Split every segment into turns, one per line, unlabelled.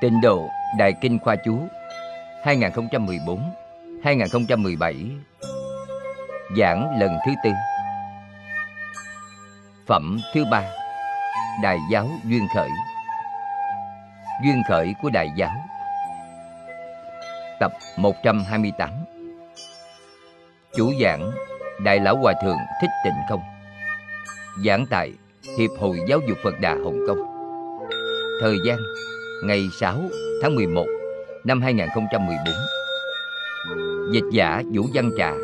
Tịnh độ Đại Kinh Khoa Chú 2014-2017 Giảng lần thứ tư. Phẩm thứ ba Đại giáo Duyên Khởi. Duyên khởi của Đại giáo. Tập 128 Chủ giảng, Đại Lão Hòa Thượng Thích Tịnh Không. Giảng tại Hiệp hội Giáo dục Phật Đà Hồng Kông. Thời gian ngày 6 tháng 11 năm 2014 Dịch giả Vũ Văn Trà,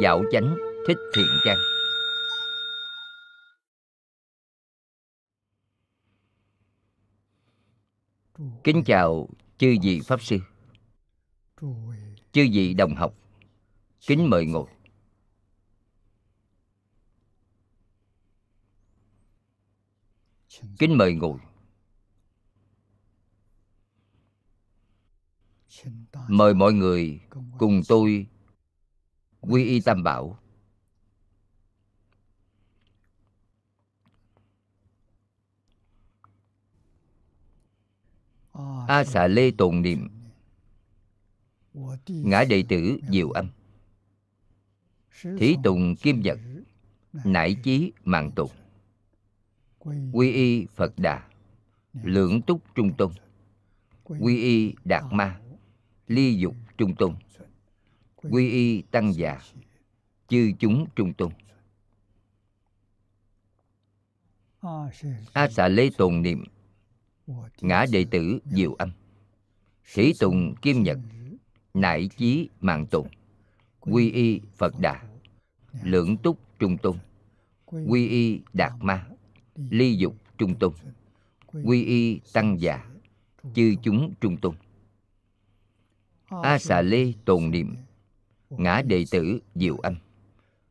Dạo chánh Thích Thiện Trang. Kính chào chư vị Pháp Sư, Chư vị đồng học. Kính mời ngồi. Kính mời ngồi. Mời mọi người cùng tôi quy y tam bảo. A xà lê tồn niệm. Ngã đệ tử diệu âm. Thí tùng kim nhật Nải chí mạng tùng, Quy y Phật Đà. Lưỡng túc trung tôn. Quy y Đạt Ma. Ly dục trung tôn. Quy y Tăng già Chư chúng trung tôn. A xà lê tồn niệm Ngã đệ tử diệu âm. Thủy tùng kim nhật Nại chí mạng tùng, Quy y Phật Đà Lưỡng túc trung tôn. Quy y Đạt Ma Ly dục trung tôn. Quy y Tăng già Chư chúng trung tôn. A xà lê tồn niệm Ngã đệ tử diệu âm.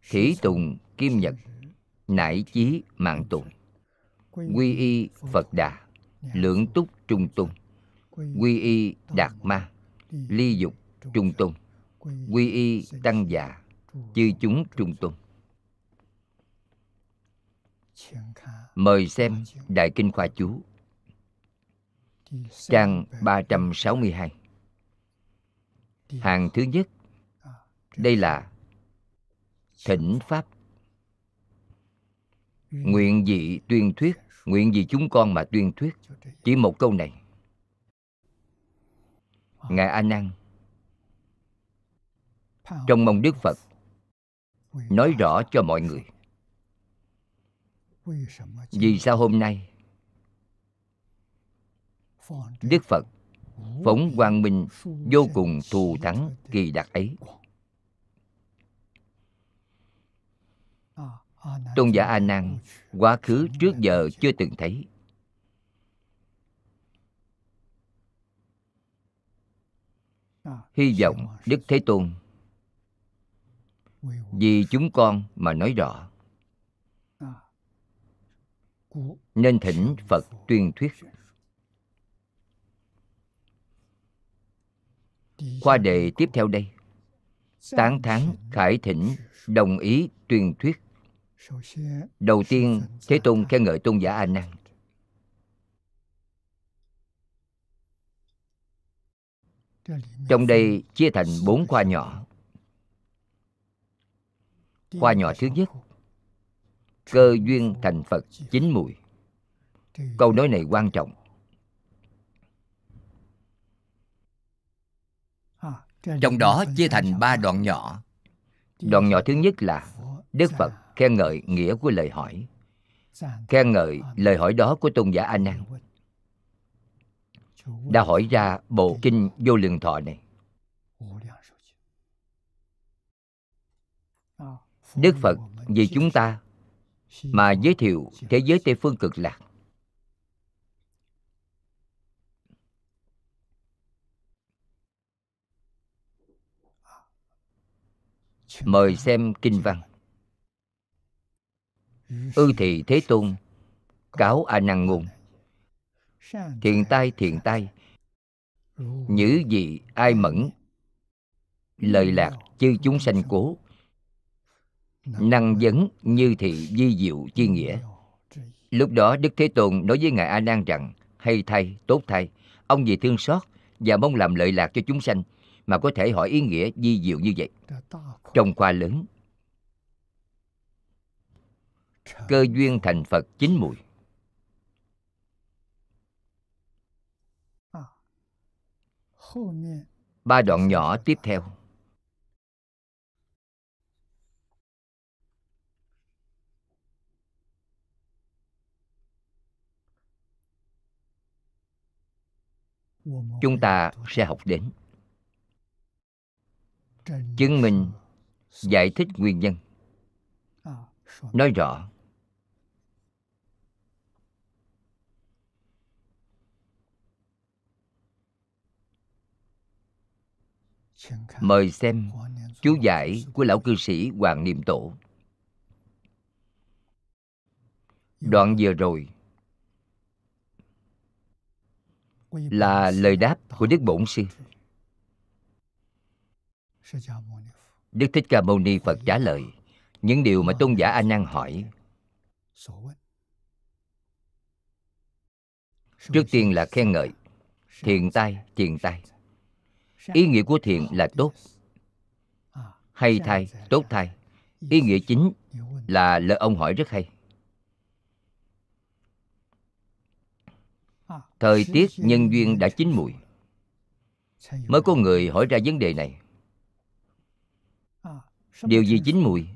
Thí tùng kim nhật Nải chí mạng tụng Quy y Phật Đà Lưỡng túc trung tôn. Quy y Đạt Ma Ly dục trung tôn. Quy y Tăng già Chư chúng trung tôn. Mời xem Đại Kinh Khoa Chú. Trang 362 Hàng thứ nhất, Đây là Thỉnh Pháp. Nguyện dị tuyên thuyết, Nguyện gì chúng con mà tuyên thuyết, Chỉ một câu này. Ngài A Nan, Trong mong Đức Phật, Nói rõ cho mọi người. Vì sao hôm nay Đức Phật phóng quang minh vô cùng thù thắng kỳ đặc ấy. Tôn giả a nan quá khứ trước giờ chưa từng thấy. Hy vọng đức thế tôn vì chúng con mà nói rõ. Nên thỉnh phật tuyên thuyết. Khoa đề tiếp theo đây, tán thán khải thỉnh đồng ý tuyên thuyết. Đầu tiên, thế tôn khen ngợi tôn giả a nan. Trong đây chia thành bốn khoa nhỏ. Khoa nhỏ thứ nhất, cơ duyên thành phật chín mùi. Câu nói này quan trọng. Trong đó chia thành ba đoạn nhỏ. Đoạn nhỏ thứ nhất là đức phật khen ngợi nghĩa của lời hỏi. Khen ngợi lời hỏi đó của tôn giả a nan. Đã hỏi ra bộ kinh vô lượng thọ này. Đức phật vì chúng ta mà giới thiệu thế giới tây phương cực lạc mời xem kinh văn. Ư thị thế tôn, cáo a nan ngôn. Thiện tai thiện tai. Nhữ gì ai mẫn. Lời lạc chư chúng sanh cố. Năng vấn như thị di diệu chi nghĩa. Lúc đó đức thế tôn nói với ngài a nan rằng, hay thay, tốt thay. Ông vì thương xót và mong làm lợi lạc cho chúng sanh mà có thể hỏi ý nghĩa di diệu như vậy. Trong khoa lớn cơ duyên thành phật chín mùi. Ba đoạn nhỏ tiếp theo. Chúng ta sẽ học đến chứng minh, giải thích nguyên nhân. Nói rõ. Mời xem chú giải của lão cư sĩ hoàng niệm tổ. Đoạn vừa rồi là lời đáp của đức bổn sư đức thích ca mâu ni phật trả lời những điều mà tôn giả a nan hỏi. Trước tiên là khen ngợi. Thiện tai thiện tai. ý nghĩa của thiện là tốt. Hay thai tốt thai ý nghĩa chính là lời ông hỏi rất hay. Thời tiết nhân duyên đã chín mùi. mới có người hỏi ra vấn đề này điều gì chín mùi?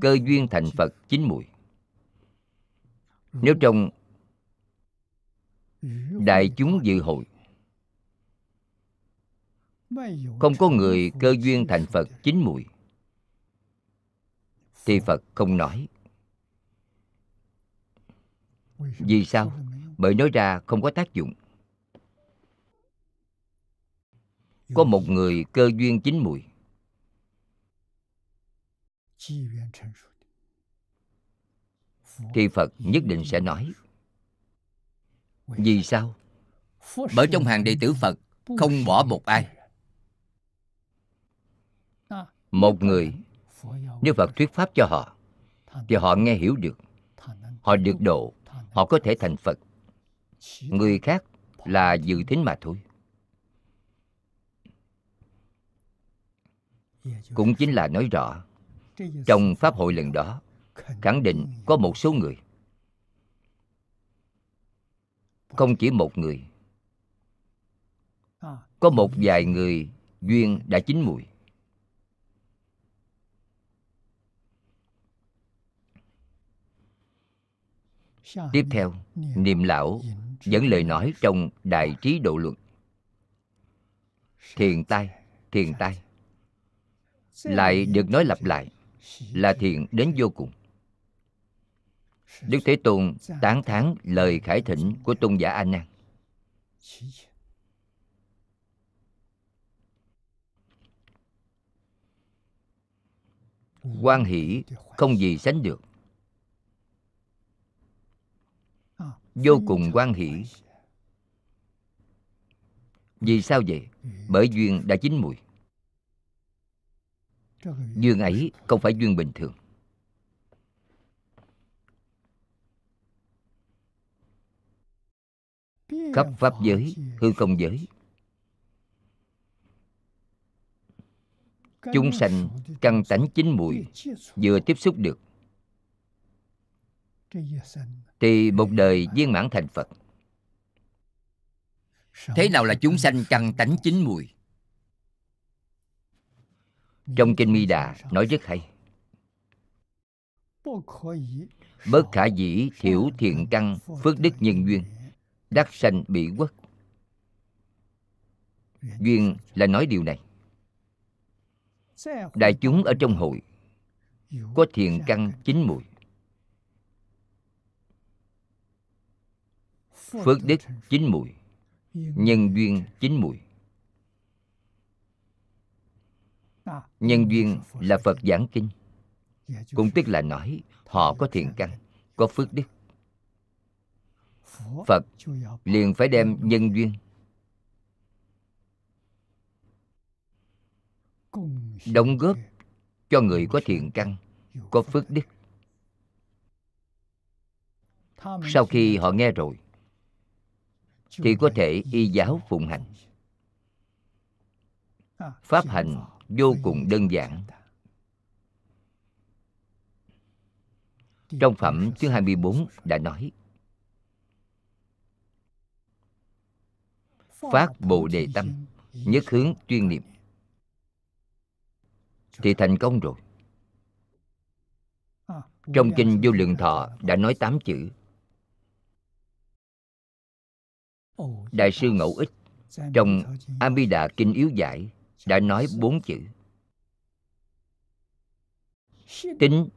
Cơ duyên thành phật chín mùi. Nếu trong đại chúng dự hội, không có người cơ duyên thành phật chín mùi, thì phật không nói. Vì sao? Bởi nói ra không có tác dụng. Có một người cơ duyên chín mùi thì phật nhất định sẽ nói. vì sao? bởi trong hàng đệ tử phật không bỏ một ai. một người nếu phật thuyết pháp cho họ thì họ nghe hiểu được. họ được độ họ có thể thành phật. người khác là dự thính mà thôi. cũng chính là nói rõ trong pháp hội lần đó, khẳng định có một số người. Không chỉ một người. Có một vài người duyên đã chín mùi. Tiếp theo, niệm lão dẫn lời nói trong đại trí độ luận. Thiền tai thiền tai. Lại được nói lặp lại là thiện đến vô cùng. Đức thế tôn tán thán lời khải thỉnh của tôn giả a nan quan hỷ không gì sánh được. Vô cùng quan hỷ. Vì sao vậy? Bởi duyên đã chín mùi duyên ấy không phải duyên bình thường. Khắp pháp giới hư không giới. Chúng sanh căn tánh chín mùi vừa tiếp xúc được. Thì một đời viên mãn thành phật. Thế nào là chúng sanh căn tánh chín mùi trong kinh mi đà nói rất hay. Bất khả dĩ thiểu thiện căn phước đức nhân duyên, đắc sanh bị quốc duyên là nói điều này. Đại chúng ở trong hội có thiện căn chín mùi phước đức chín mùi nhân duyên chín mùi nhân duyên là phật giảng kinh. Cũng tức là nói, họ có thiện căn, có phước đức. Phật liền phải đem nhân duyên. Đóng góp cho người có thiện căn, có phước đức. Sau khi họ nghe rồi, thì có thể y giáo phụng hành. Pháp hành vô cùng đơn giản. Trong phẩm thứ 24 đã nói, phát bồ đề tâm, nhất hướng chuyên niệm. Thì thành công rồi. Trong kinh vô lượng thọ đã nói tám chữ. Đại sư ngẫu ích, trong amida kinh yếu giải đã nói bốn chữ. Tính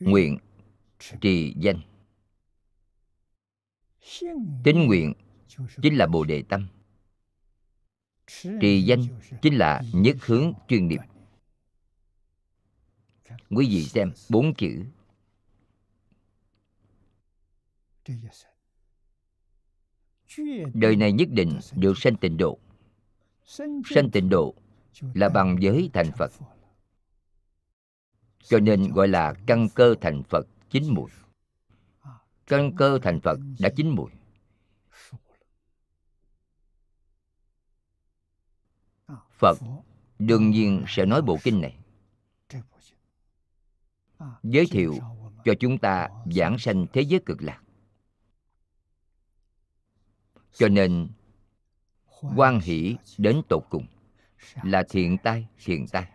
nguyện trì danh. Tính nguyện chính là bồ đề tâm. Trì danh chính là nhất hướng chuyên niệm quý vị xem bốn chữ. Đời này nhất định được sanh tịnh độ. Sanh tịnh độ là bằng giới thành phật. Cho nên gọi là căn cơ thành phật chín mùi căn cơ thành phật đã chín mùi phật đương nhiên sẽ nói bộ kinh này. Giới thiệu cho chúng ta giảng sanh thế giới cực lạc. Cho nên quan hỷ đến tột cùng là thiện tai thiện tai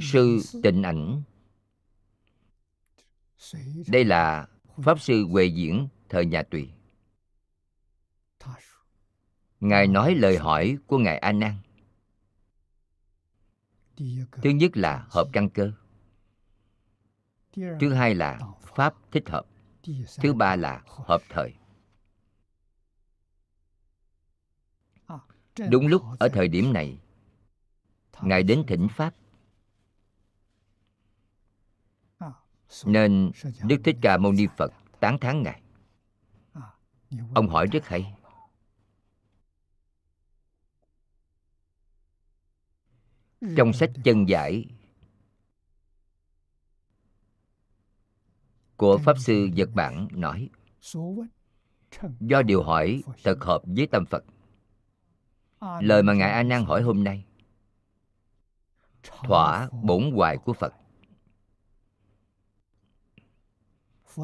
sư tịnh ảnh đây là pháp sư huệ diễn thời nhà tùy ngài nói lời hỏi của ngài a nan thứ nhất là hợp căn cơ thứ hai là pháp thích hợp thứ ba là hợp thời. Đúng lúc ở thời điểm này, ngài đến thỉnh pháp. Nên đức thích ca mâu ni phật tán thán ngài. Ông hỏi rất hay. Trong sách chân giải của pháp sư nhật bản nói, do điều hỏi thật hợp với tâm phật. Lời mà ngài a nan hỏi hôm nay, thỏa bổn hoài của phật.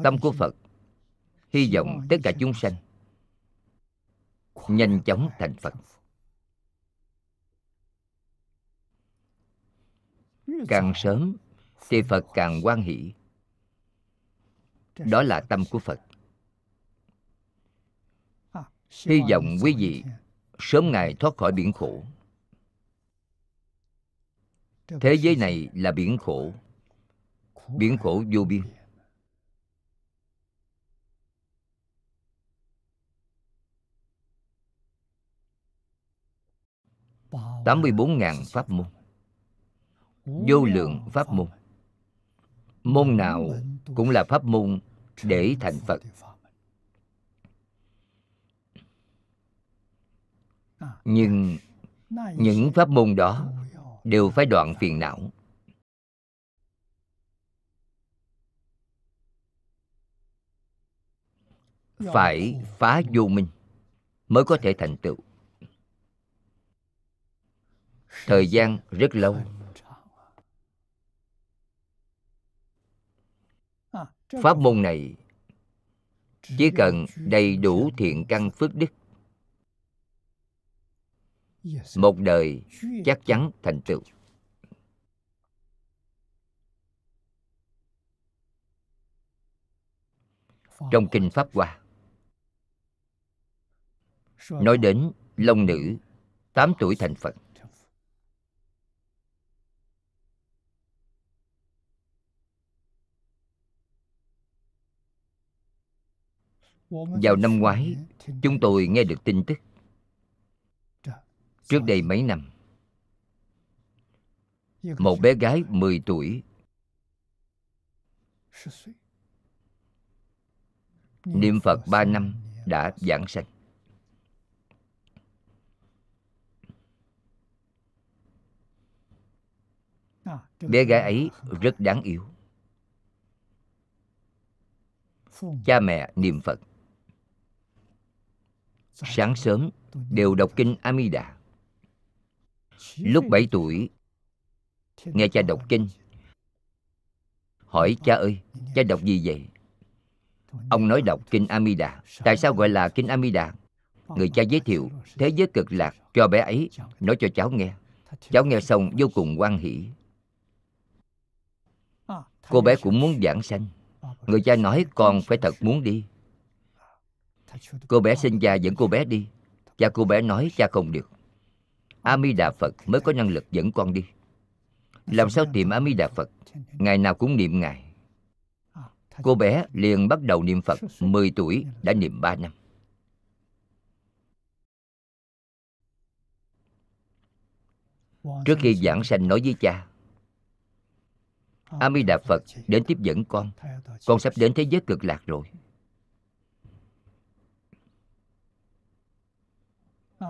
Tâm của phật hy vọng tất cả chúng sanh nhanh chóng thành phật. Càng sớm thì phật càng quan hỷ đó là tâm của phật. Hy vọng quý vị sớm ngày thoát khỏi biển khổ. Thế giới này là biển khổ. Biển khổ vô biên. Tám mươi bốn ngàn pháp môn. Vô lượng pháp môn. Môn nào cũng là pháp môn để thành phật. Nhưng những pháp môn đó đều phải đoạn phiền não. Phải phá vô minh mới có thể thành tựu. Thời gian rất lâu. Pháp môn này chỉ cần đầy đủ thiện căn phước đức, một đời chắc chắn thành tựu. Trong kinh pháp hoa, nói đến long nữ, tám tuổi thành phật. Vào năm ngoái chúng tôi nghe được tin tức. Trước đây mấy năm một bé gái 10 tuổi niệm phật 3 năm đã giảng sanh. Bé gái ấy rất đáng yêu. Cha mẹ niệm phật sáng sớm đều đọc kinh amida lúc 7 tuổi nghe cha đọc kinh. Hỏi cha ơi cha đọc gì vậy? Ông nói đọc kinh amida tại sao gọi là kinh amida người cha giới thiệu thế giới cực lạc cho bé ấy nói cho cháu nghe. Cháu nghe xong vô cùng quan hỷ. Cô bé cũng muốn giảng sanh. Người cha nói con phải thật muốn đi cô bé sinh ra dẫn cô bé đi. Cha cô bé nói cha không được. A di đà phật mới có năng lực dẫn con đi. Làm sao tìm a di đà phật? Ngày nào cũng niệm ngài. Cô bé liền bắt đầu niệm phật 10 tuổi, đã niệm 3 năm. Trước khi giảng sanh nói với cha a di đà phật đến tiếp dẫn con. Con sắp đến thế giới cực lạc rồi.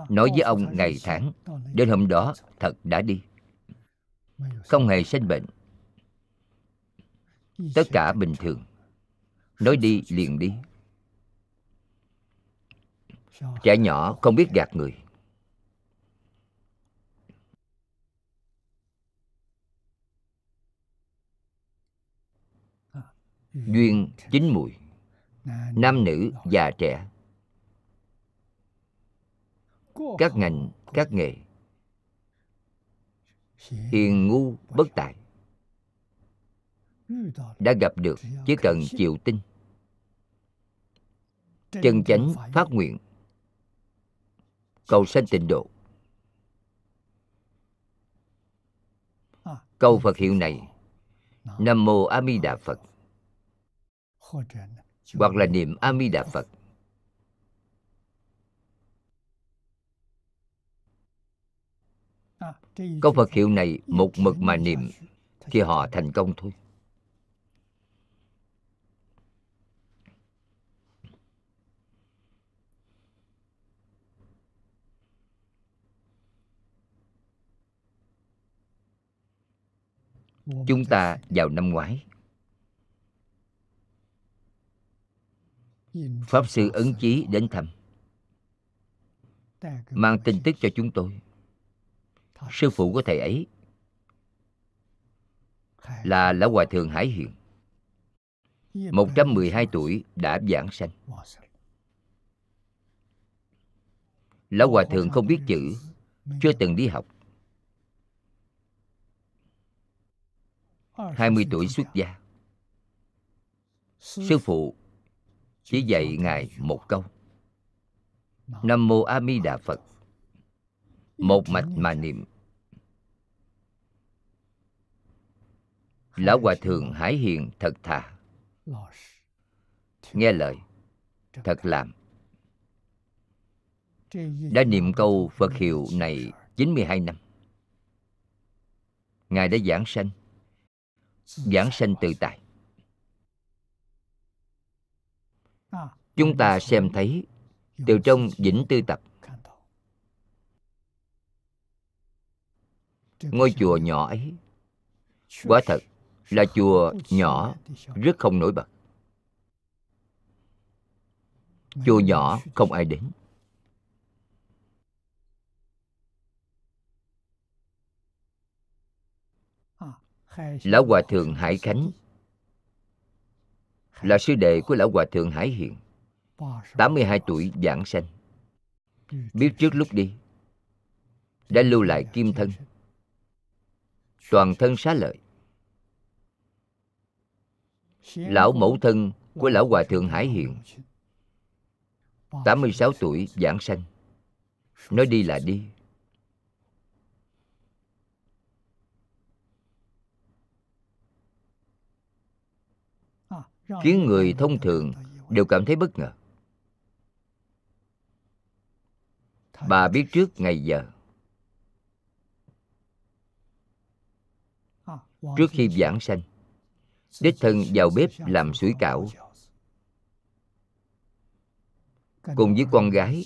Nói với ông ngày tháng đến hôm đó thật đã đi. Không hề sinh bệnh. Tất cả bình thường. Nói đi liền đi. Trẻ nhỏ không biết gạt người. Duyên chín mùi. Nam nữ già trẻ các ngành, các nghề. Hiền ngu, bất tài. Đã gặp được chỉ cần chịu tin. Chân chánh phát nguyện. Cầu sanh tịnh độ. Câu phật hiệu này, nam mô a di đà phật. Hoặc là niệm a di đà phật. Câu phật hiệu này một mực mà niệm thì họ thành công thôi. Chúng ta vào năm ngoái. Pháp sư ấn chí đến thăm mang tin tức cho chúng tôi sư phụ của thầy ấy là lão hòa thượng hải hiền. 112 tuổi đã giảng sanh. Lão hòa thượng không biết chữ chưa từng đi học. 20 tuổi xuất gia. Sư phụ chỉ dạy ngài một câu. Nam mô a di đà phật. Một mạch mà niệm lão hòa thượng hải hiền thật thà. Nghe lời, thật làm. Đã niệm câu phật hiệu này 92 năm. Ngài đã giảng sanh giảng sanh tự tại. Chúng ta xem thấy từ trong vĩnh tư tập, ngôi chùa nhỏ ấy, quả thật là chùa nhỏ, rất không nổi bật. Chùa nhỏ không ai đến. Lão hòa thượng hải khánh là sư đệ của lão hòa thượng hải hiện 82 tuổi giảng sanh. Biết trước lúc đi, đã lưu lại kim thân. Toàn thân xá lợi lão mẫu thân của lão hòa thượng hải hiện 86 tuổi, giảng sanh. Nói đi là đi. Khiến người thông thường đều cảm thấy bất ngờ. Bà biết trước ngày giờ. Trước khi giảng sanh đích thân vào bếp làm sủi cảo. Cùng với con gái,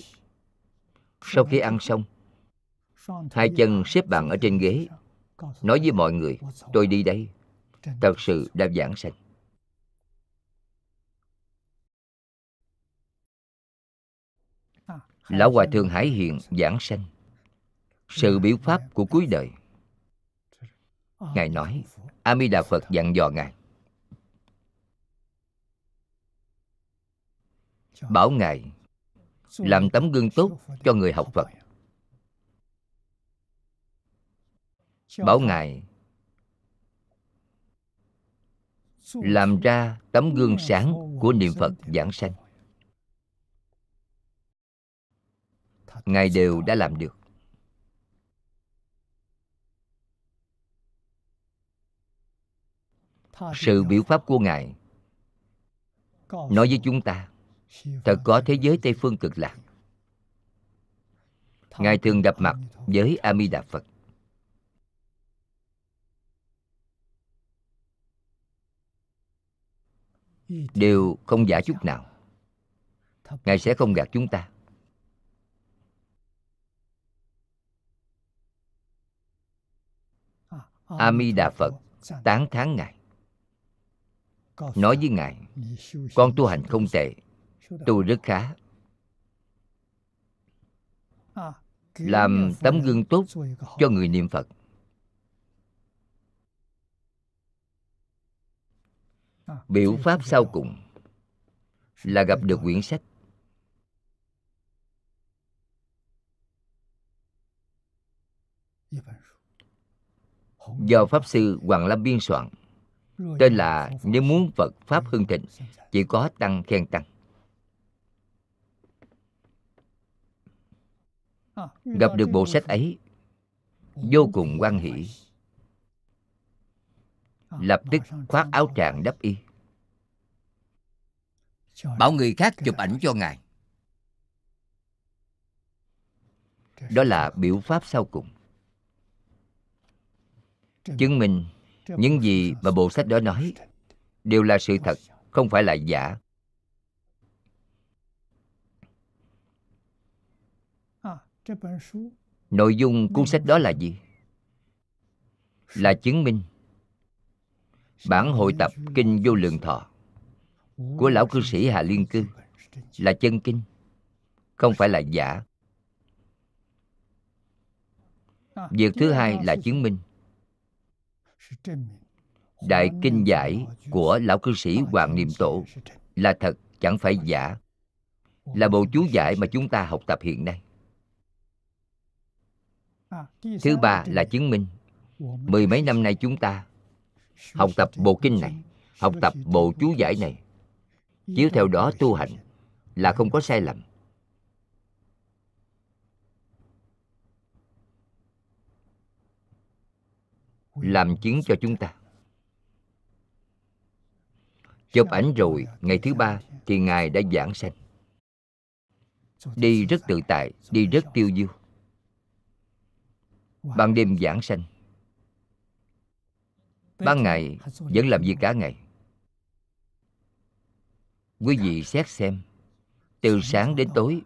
sau khi ăn xong, hai chân xếp bằng ở trên ghế, nói với mọi người, tôi đi đây, thật sự đã giảng sanh lão hòa thượng hải hiền giảng sanh, sự biểu pháp của cuối đời. Ngài nói, a di đà phật dặn dò ngài bảo ngài làm tấm gương tốt cho người học phật. bảo ngài làm ra tấm gương sáng của niệm phật giảng sanh. ngài đều đã làm được. Sự biểu pháp của ngài nói với chúng ta thật có thế giới tây phương cực lạc. Ngài thường gặp mặt với a di đà phật. Đều không giả chút nào. Ngài sẽ không gạt chúng ta. A di đà phật tán thán ngài. Nói với ngài, con tu hành không tệ tu rất khá. Làm tấm gương tốt cho người niệm phật. Biểu pháp sau cùng là gặp được quyển sách. Do pháp sư hoàng lâm biên soạn tên là nếu muốn phật pháp hưng thịnh chỉ có tăng khen tăng gặp được bộ sách ấy vô cùng quan hỷ. Lập tức khoác áo tràng đắp y. Bảo người khác chụp ảnh cho ngài. Đó là biểu pháp sau cùng. Chứng minh những gì mà bộ sách đó nói đều là sự thật không phải là giả nội dung cuốn sách đó là gì? Là chứng minh bản hội tập kinh vô lượng thọ của lão cư sĩ hà liên cư là chân kinh, không phải là giả. Việc thứ hai là chứng minh đại kinh giải của lão cư sĩ hoàng niệm tổ là thật, chẳng phải giả. Là bộ chú giải mà chúng ta học tập hiện nay thứ ba là chứng minh. Mười mấy năm nay chúng ta học tập bộ kinh này, học tập bộ chú giải này. Chiếu theo đó tu hành là không có sai lầm. Làm chứng cho chúng ta. Chụp ảnh rồi, ngày thứ ba thì ngài đã giảng sanh. Đi rất tự tại, đi rất tiêu diêu ban đêm giảng sanh. Ban ngày vẫn làm việc cả ngày. Quý vị xét xem từ sáng đến tối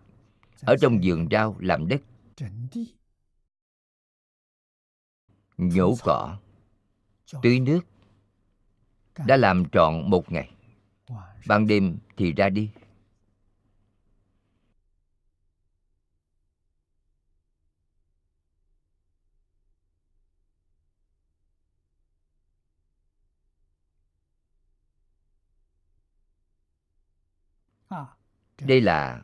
ở trong vườn rau làm đất. Nhổ cỏ tưới nước. Đã làm trọn một ngày. Ban đêm thì ra đi đây là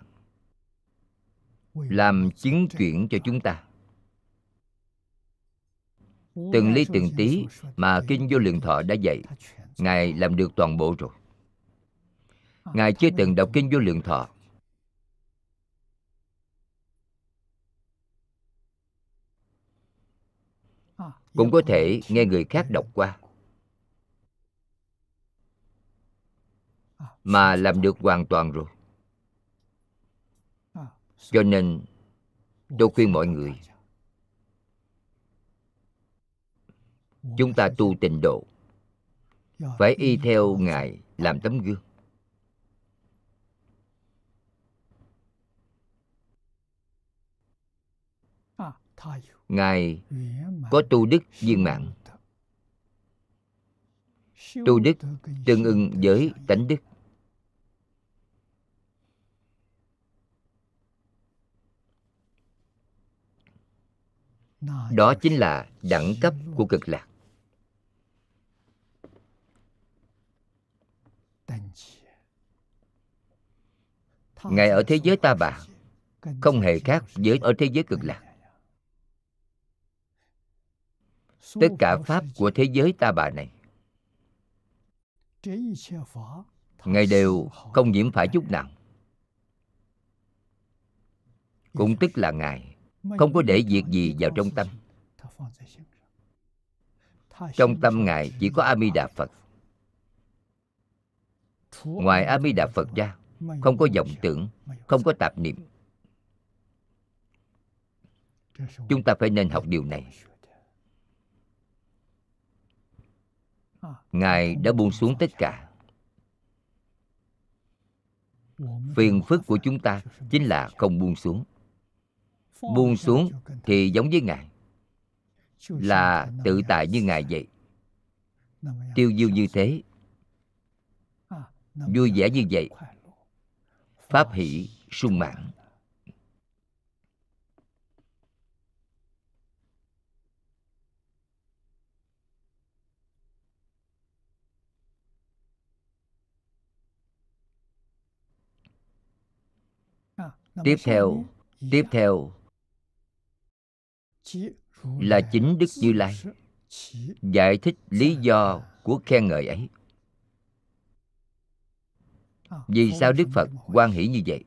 làm chứng chuyển cho chúng ta. Từng ly từng tí mà kinh vô lượng thọ đã dạy, ngài làm được toàn bộ rồi. Ngài chưa từng đọc kinh vô lượng thọ. Cũng có thể nghe người khác đọc qua. Mà làm được hoàn toàn rồi cho nên tôi khuyên mọi người, chúng ta tu tịnh độ, phải y theo ngài làm tấm gương. Ngài có tu đức viên mãn. Tu đức tương ưng với tánh đức. Đó chính là đẳng cấp của cực lạc. Ngài ở thế giới ta bà, không hề khác với ở thế giới cực lạc. Tất cả pháp của thế giới ta bà này, ngài đều không nhiễm phải chút nào. Cũng tức là ngài không có để việc gì vào trong tâm. Trong tâm ngài chỉ có a di đà phật. Ngoài a di đà phật ra, không có vọng tưởng, không có tạp niệm. Chúng ta phải nên học điều này. Ngài đã buông xuống tất cả. Phiền phức của chúng ta chính là không buông xuống buông xuống thì giống với ngài. Là tự tại như ngài vậy. Tiêu diêu như thế. vui vẻ như vậy. pháp hỷ sung mãn. tiếp theo tiếp theo là chính đức như lai, giải thích lý do của khen ngợi ấy. Vì sao đức phật quan hỷ như vậy?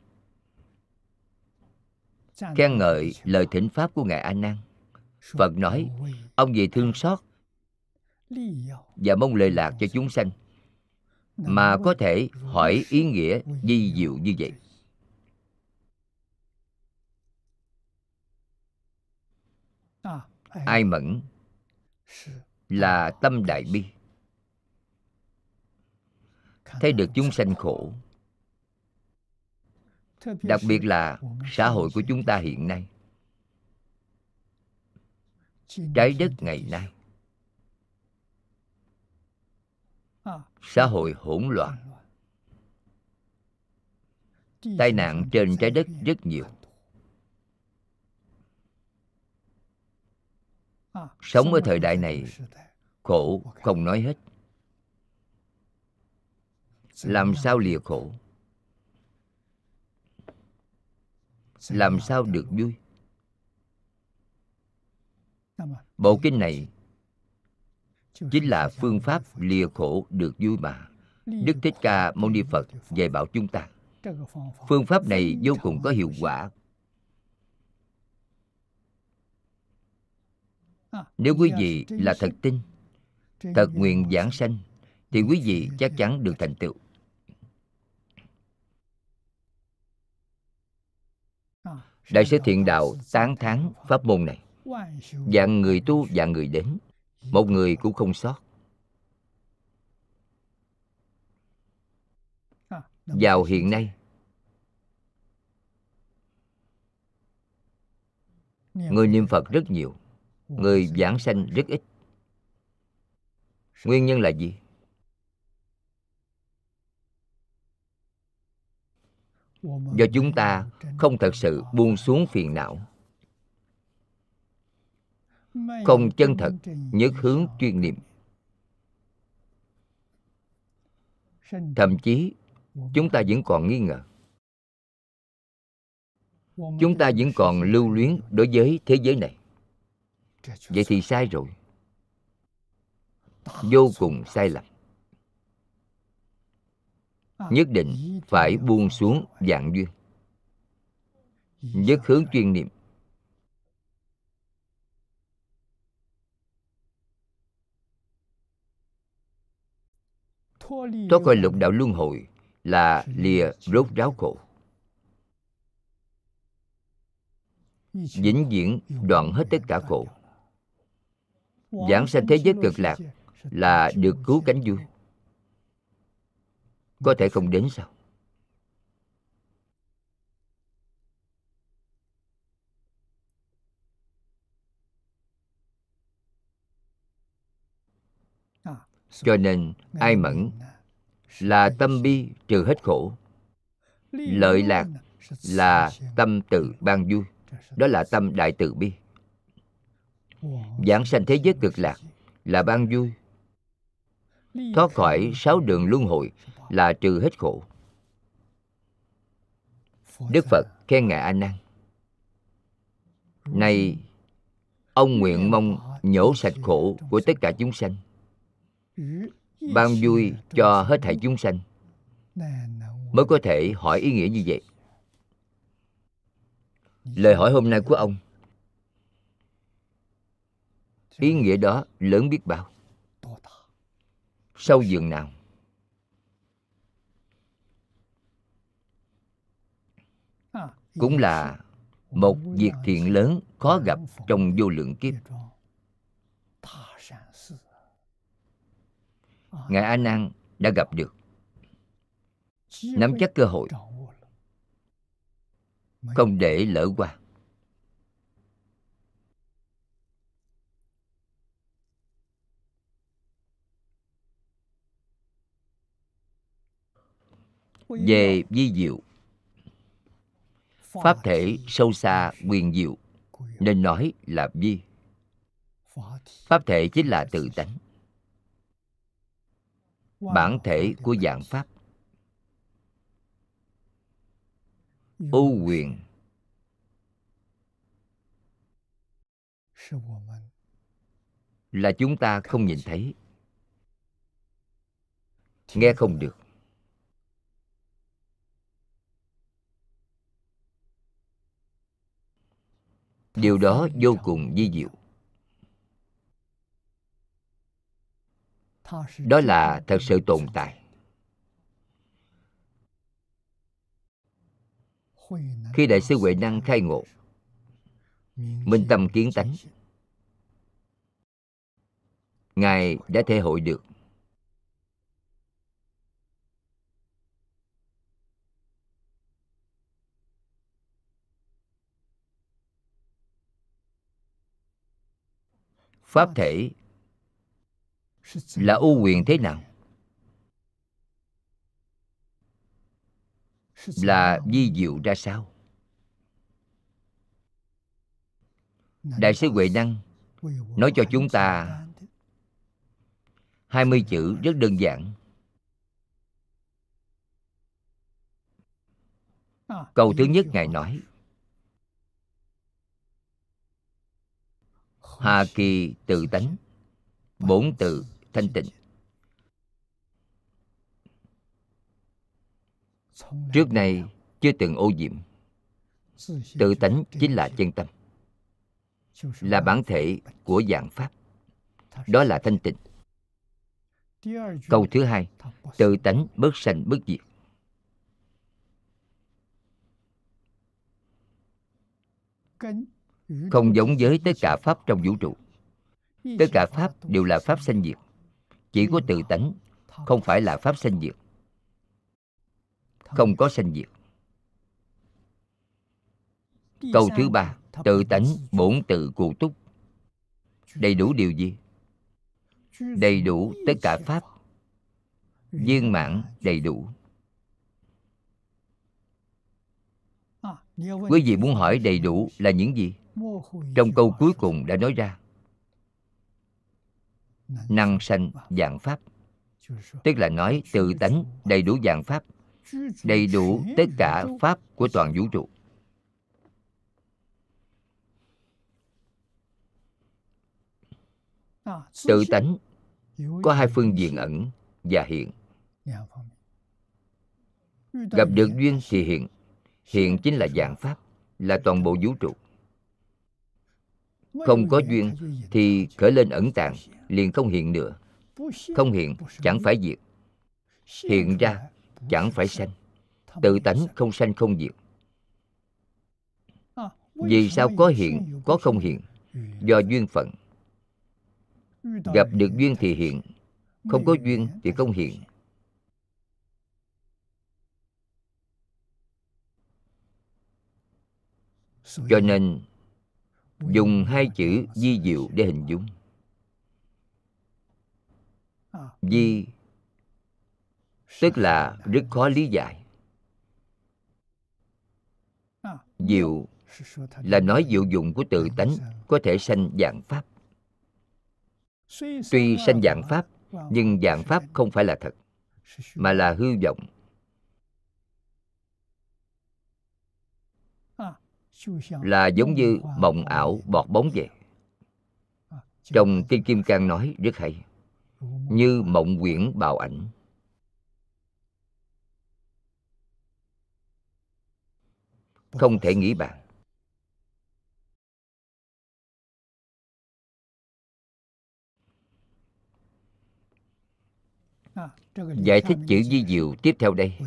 Khen ngợi lời thỉnh pháp của ngài a nan. Phật nói, ông vì thương xót và mong lời lạc cho chúng sanh, mà có thể hỏi ý nghĩa di diệu như vậy. Ai mẫn là tâm đại bi. Thấy được chúng sanh khổ. Đặc biệt là xã hội của chúng ta hiện nay. Trái đất ngày nay. Xã hội hỗn loạn. Tai nạn trên trái đất rất nhiều sống ở thời đại này, khổ không nói hết. Làm sao lìa khổ? Làm sao được vui? Bộ kinh này chính là phương pháp lìa khổ được vui mà. Đức thích ca mâu ni phật dạy bảo chúng ta, phương pháp này vô cùng có hiệu quả nếu quý vị là thật tin, thật nguyện giảng sanh, thì quý vị chắc chắn được thành tựu. Đại sứ thiện đạo tán thán pháp môn này. Dạng người tu, dạng người đến. Một người cũng không sót. Vào hiện nay, người niệm phật rất nhiều người giảng sanh rất ít. Nguyên nhân là gì? Do chúng ta không thật sự buông xuống phiền não. Không chân thật nhất hướng chuyên niệm. Thậm chí chúng ta vẫn còn nghi ngờ. Chúng ta vẫn còn lưu luyến đối với thế giới này vậy thì sai rồi. Vô cùng sai lầm. Nhất định phải buông xuống dạng duyên. Nhất hướng chuyên niệm. Thoát khỏi lục đạo luân hồi là lìa rốt ráo khổ. vĩnh viễn đoạn hết tất cả khổ giảng sanh thế giới cực lạc là được cứu cánh vui có thể không đến sao? Cho nên, ai mẫn là tâm bi trừ hết khổ. Lợi lạc là tâm từ ban vui đó là tâm đại từ bi giảng sanh thế giới cực lạc là ban vui. Thoát khỏi sáu đường luân hồi là trừ hết khổ. Đức phật khen ngài a nan. Này, ông nguyện mong nhổ sạch khổ của tất cả chúng sanh, ban vui cho hết thảy chúng sanh mới có thể hỏi ý nghĩa như vậy. Lời hỏi hôm nay của ông ý nghĩa đó lớn biết bao. Sâu giường nào? Cũng là một việc thiện lớn khó gặp trong vô lượng kiếp. Ngài a nan đã gặp được. Nắm chắc cơ hội. Không để lỡ qua. Về vi diệu. Pháp thể sâu xa quyền diệu nên nói là vi. Pháp thể chính là tự tánh. Bản thể của dạng pháp. Ưu quyền. Là chúng ta không nhìn thấy. Nghe không được điều đó vô cùng vi diệu. Đó là thật sự tồn tại. Khi đại sư huệ năng khai ngộ minh tâm kiến tánh. Ngài đã thể hội được pháp thể là ưu quyền thế nào? Là di diệu ra sao? Đại sư huệ năng nói cho chúng ta hai mươi chữ rất đơn giản. Câu thứ nhất ngài nói hà kỳ tự tánh. Bốn tự thanh tịnh. Trước nay chưa từng ô nhiễm. Tự tánh chính là chân tâm. Là bản thể của dạng pháp. Đó là thanh tịnh. Câu thứ hai, tự tánh bất sanh bất diệt không giống với tất cả pháp trong vũ trụ. Tất cả pháp đều là pháp sanh diệt. Chỉ có tự tánh, không phải là pháp sanh diệt. Không có sanh diệt. Câu thứ ba, tự tánh bổn tự cụ túc. Đầy đủ điều gì? Đầy đủ tất cả pháp. Viên mãn đầy đủ. Quý vị muốn hỏi đầy đủ là những gì? Trong câu cuối cùng đã nói ra năng sanh dạng pháp. Tức là nói tự tánh đầy đủ dạng pháp đầy đủ tất cả pháp của toàn vũ trụ. Tự tánh có hai phương diện ẩn và hiện. Gặp được duyên thì hiện. Hiện chính là dạng pháp là toàn bộ vũ trụ không có duyên thì khởi lên ẩn tàng, liền không hiện nữa. Không hiện, chẳng phải diệt. Hiện ra, chẳng phải sanh. Tự tánh không sanh không diệt. Vì sao có hiện, có không hiện? Do duyên phận. Gặp được duyên thì hiện, không có duyên thì không hiện. Cho nên dùng hai chữ di diệu để hình dung. Di tức là rất khó lý giải. Diệu là nói diệu dụng của tự tánh có thể sanh dạng pháp. Tuy sanh dạng pháp, nhưng dạng pháp không phải là thật, mà là hư vọng. Là giống như mộng ảo bọt bóng vậy. Trong kinh kim cang nói rất hay, như mộng quyển bào ảnh. Không thể nghĩ bàn. Giải thích chữ di diệu tiếp theo đây.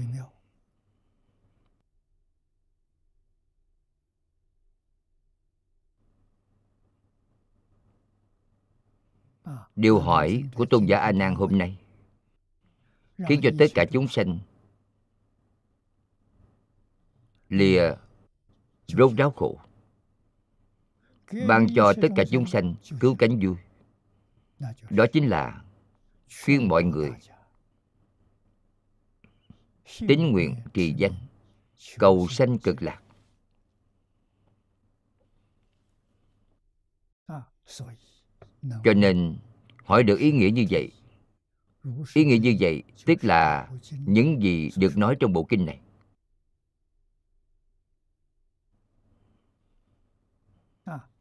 Điều hỏi của tôn giả a nan hôm nay. Khiến cho tất cả chúng sanh, lìa rốt ráo khổ. Ban cho tất cả chúng sanh cứu cánh vui. Đó chính là khuyên mọi người tín nguyện trì danh, cầu sanh cực lạc cho nên, hỏi được ý nghĩa như vậy. Ý nghĩa như vậy tức là những gì được nói trong bộ kinh này.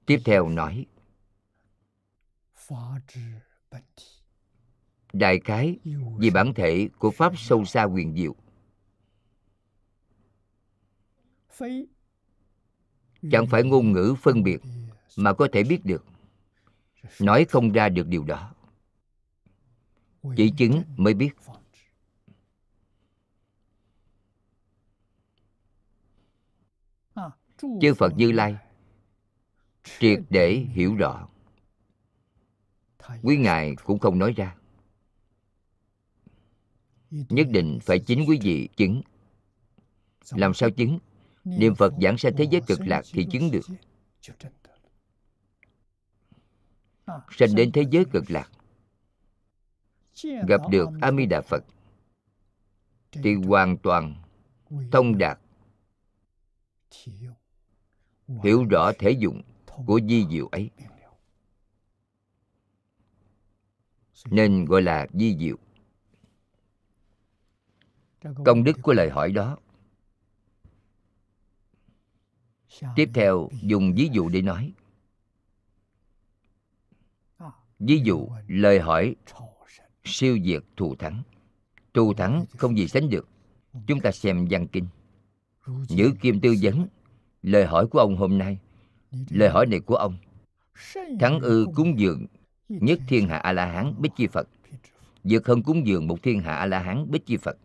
Tiếp theo nói, đại khái vì bản thể của pháp sâu xa quyền diệu. Chẳng phải ngôn ngữ phân biệt mà có thể biết được nói không ra được điều đó chỉ chứng mới biết chư phật như lai triệt để hiểu rõ quý ngài cũng không nói ra nhất định phải chính quý vị chứng làm sao chứng niệm phật giảng sanh thế giới cực lạc thì chứng được sanh đến thế giới cực lạc. Gặp được a di đà phật, thì hoàn toàn thông đạt, hiểu rõ thể dụng của di diệu ấy. Nên gọi là di diệu. Công đức của lời hỏi đó. Tiếp theo, dùng ví dụ để nói ví dụ, lời hỏi, siêu diệt thù thắng. Thù thắng không gì sánh được. Chúng ta xem văn kinh. Nhữ kim tư vấn, lời hỏi của ông hôm nay, lời hỏi này của ông. Thắng ư cúng dường, nhất thiên hạ a la hán bích chi phật. Vượt hơn cúng dường một thiên hạ a la hán bích chi phật.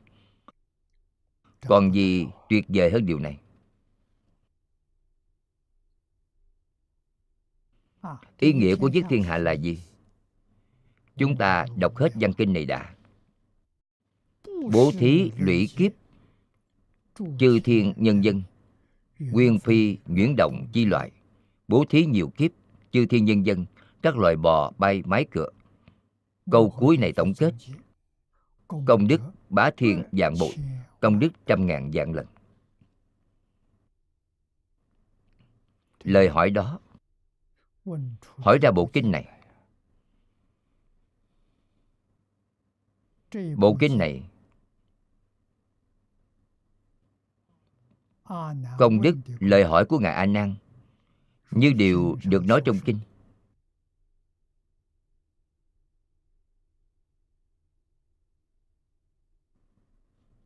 Còn gì tuyệt vời hơn điều này? Ý nghĩa của nhất thiên hạ là gì? Chúng ta đọc hết văn kinh này đã. Bố thí lũy kiếp, chư thiên nhân dân, nguyên phi nhuyễn động chi loại. Bố thí nhiều kiếp, chư thiên nhân dân, các loài bò bay mái cửa. Câu cuối này tổng kết. Công đức bá thiên dạng bội, công đức trăm ngàn dạng lần. Lời hỏi đó, hỏi ra bộ kinh này. Bộ kinh này công đức lời hỏi của ngài a nan như điều được nói trong kinh.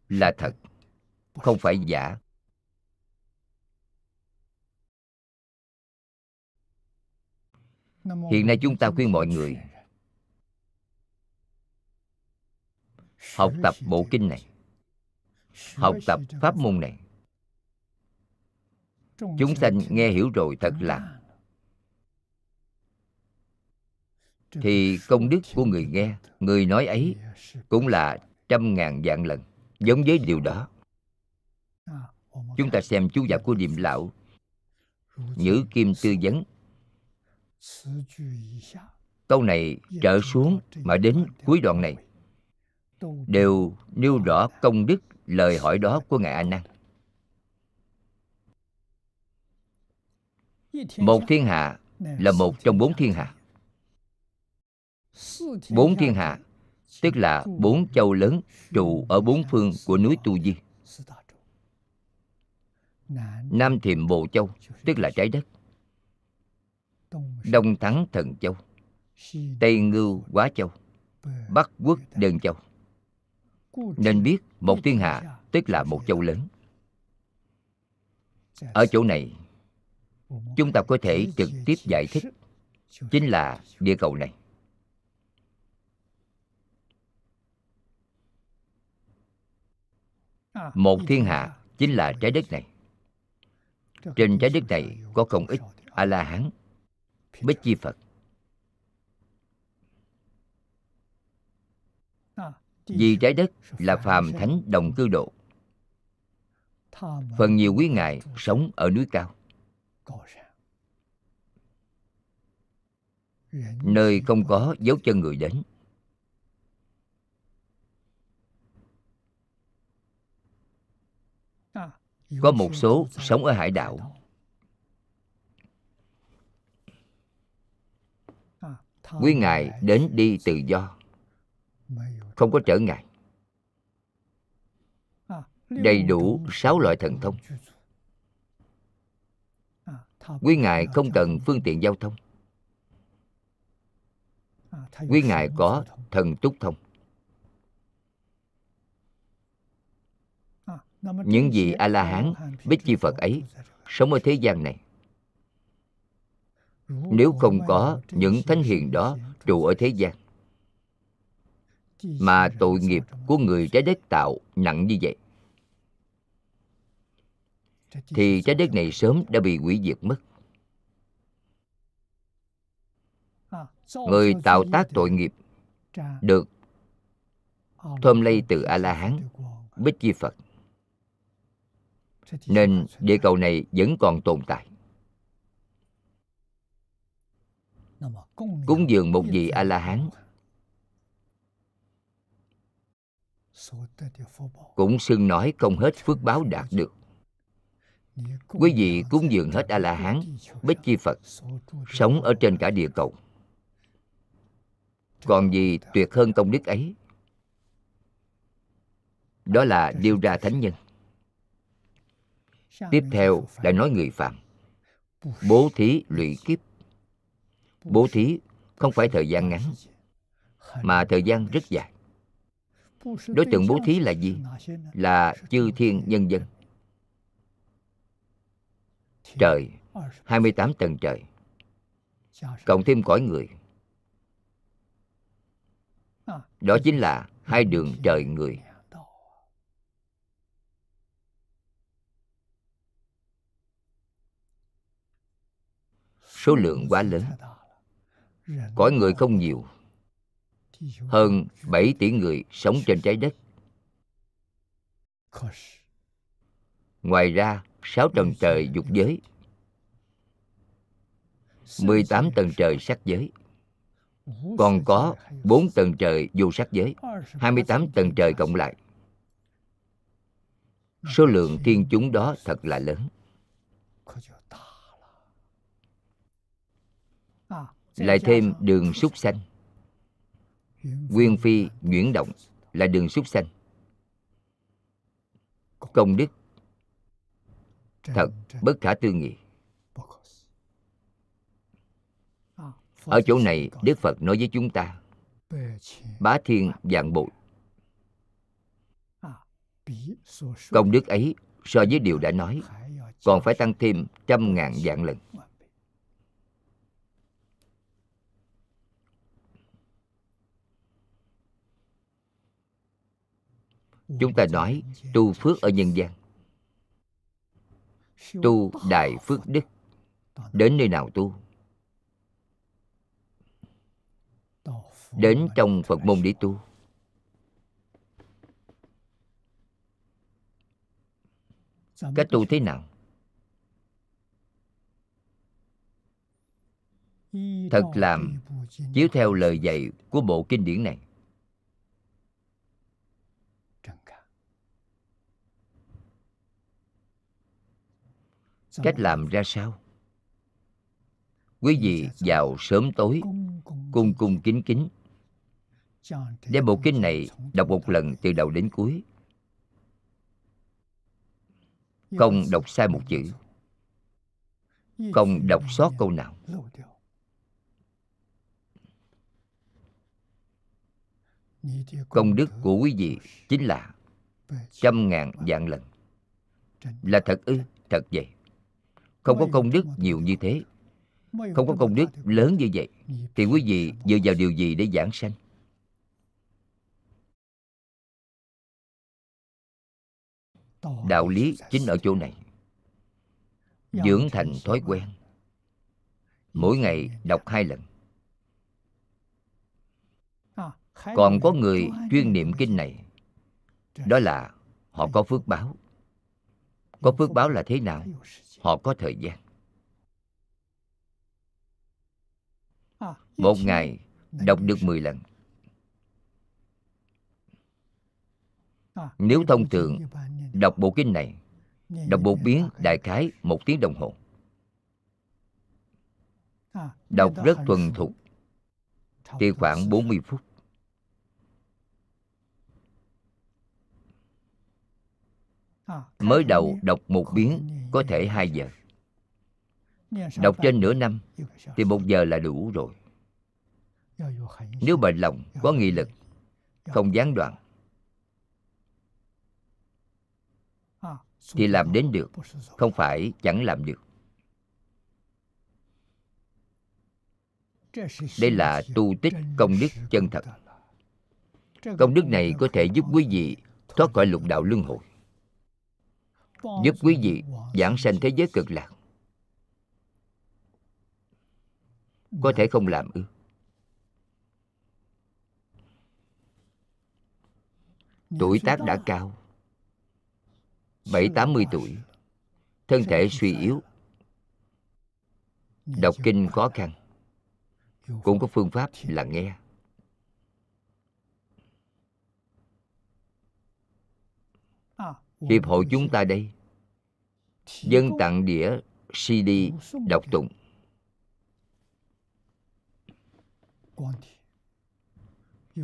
Là thật không phải giả. Hiện nay chúng ta khuyên mọi người học tập bộ kinh này. Học tập pháp môn này. Chúng sanh nghe hiểu rồi thật là. Thì công đức của người nghe, người nói ấy cũng là trăm ngàn vạn lần, giống với điều đó. Chúng ta xem chú giải của điềm lão, nhữ kim tư vấn. Câu này trở xuống mà đến cuối đoạn này đều nêu rõ công đức lời hỏi đó của ngài a nan một thiên hạ là một trong bốn thiên hạ. Bốn thiên hạ, tức là bốn châu lớn trụ ở bốn phương của núi tu di. Nam thiềm bồ châu, tức là trái đất. Đông thắng thần châu, tây ngưu quá châu, bắc quốc đơn châu nên biết một thiên hạ tức là một châu lớn. Ở chỗ này, chúng ta có thể trực tiếp giải thích chính là địa cầu này. Một thiên hạ chính là trái đất này. Trên trái đất này có không ít a la hán bích chi phật vì trái đất là phàm thánh đồng cư độ. Phần nhiều quý ngài sống ở núi cao. Nơi không có dấu chân người đến. Có một số sống ở hải đảo. Quý ngài đến đi tự do không có trở ngại. Đầy đủ sáu loại thần thông. Quý ngài không cần phương tiện giao thông. Quý ngài có thần túc thông. Những vị a la hán bích chi phật ấy sống ở thế gian này. Nếu không có những thánh hiền đó trụ ở thế gian mà tội nghiệp của người trái đất tạo nặng như vậy. Thì trái đất này sớm đã bị hủy diệt mất. Người tạo tác tội nghiệp được thơm lây từ a la hán bích chi phật. Nên địa cầu này vẫn còn tồn tại. Cúng dường một vị a la hán cũng xưng nói không hết phước báo đạt được. Quý vị cúng dường hết a la hán bích chi phật, sống ở trên cả địa cầu. Còn gì tuyệt hơn công đức ấy? Đó là điêu ra thánh nhân. Tiếp theo lại nói người phạm bố thí lụy kiếp. Bố thí không phải thời gian ngắn, mà thời gian rất dài đối tượng bố thí là gì? Là chư thiên nhân dân. Trời 28 tầng trời. Cộng thêm cõi người. Đó chính là hai đường trời người. Số lượng quá lớn. Cõi người không nhiều hơn 7 tỷ người sống trên trái đất. Ngoài ra 6 tầng trời dục giới 18 tầng trời sắc giới. Còn có 4 tầng trời vô sắc giới 28 tầng trời cộng lại. Số lượng thiên chúng đó thật là lớn. Lại thêm đường súc sanh. Nguyên phi chuyển động là đường súc sanh. Công đức Thật bất khả tư nghị. Ở chỗ này, Đức Phật nói với chúng ta, Bá thiên dạng bội. Công đức ấy so với điều đã nói, Còn phải tăng thêm trăm ngàn vạn lần. Chúng ta nói tu phước ở nhân gian. Tu đại phước đức, Đến nơi nào tu? Đến trong Phật môn để tu. Cách tu thế nào? Thật làm chiếu theo lời dạy của bộ kinh điển này. Cách làm ra sao? Quý vị vào sớm tối cung cung kính kính. Đem bộ kinh này đọc một lần từ đầu đến cuối. Không đọc sai một chữ. không đọc sót câu nào. công đức của quý vị chính là trăm ngàn vạn lần. là thật ư? thật vậy không có công đức nhiều như thế. Không có công đức lớn như vậy. Thì quý vị dựa vào điều gì để giảng sanh? Đạo lý chính ở chỗ này. Dưỡng thành thói quen. Mỗi ngày đọc hai lần. Còn có người chuyên niệm kinh này, đó là họ có phước báo. Có phước báo là thế nào? Họ có thời gian. Một ngày đọc được 10 lần. Nếu thông thường đọc bộ kinh này đọc một biến đại khái một tiếng đồng hồ. Đọc rất thuần thục thì khoảng 40 phút mới đầu đọc một biến có thể 2 giờ. Đọc trên nửa năm thì một giờ là đủ rồi. Nếu bền lòng có nghị lực không gián đoạn thì làm đến được không phải chẳng làm được. Đây là tu tích công đức chân thật. công đức này có thể giúp quý vị thoát khỏi lục đạo luân hồi giúp quý vị giảng sanh thế giới cực lạc, có thể không làm ư? Tuổi tác đã cao, bảy tám mươi tuổi, thân thể suy yếu, đọc kinh khó khăn, cũng có phương pháp là nghe. Hiệp hội chúng ta đây, dân tặng đĩa cd đọc tụng.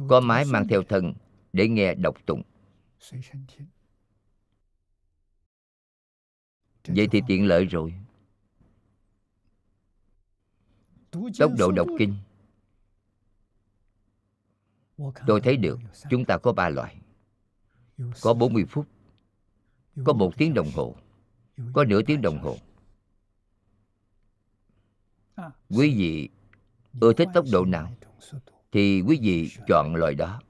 Có máy mang theo thân để nghe đọc tụng. Vậy thì tiện lợi rồi. Tốc độ đọc kinh. Tôi thấy được, chúng ta có ba loại. Có 40 phút có một tiếng đồng hồ. Có nửa tiếng đồng hồ. Quý vị ưa thích tốc độ nào? Thì quý vị chọn loại đó.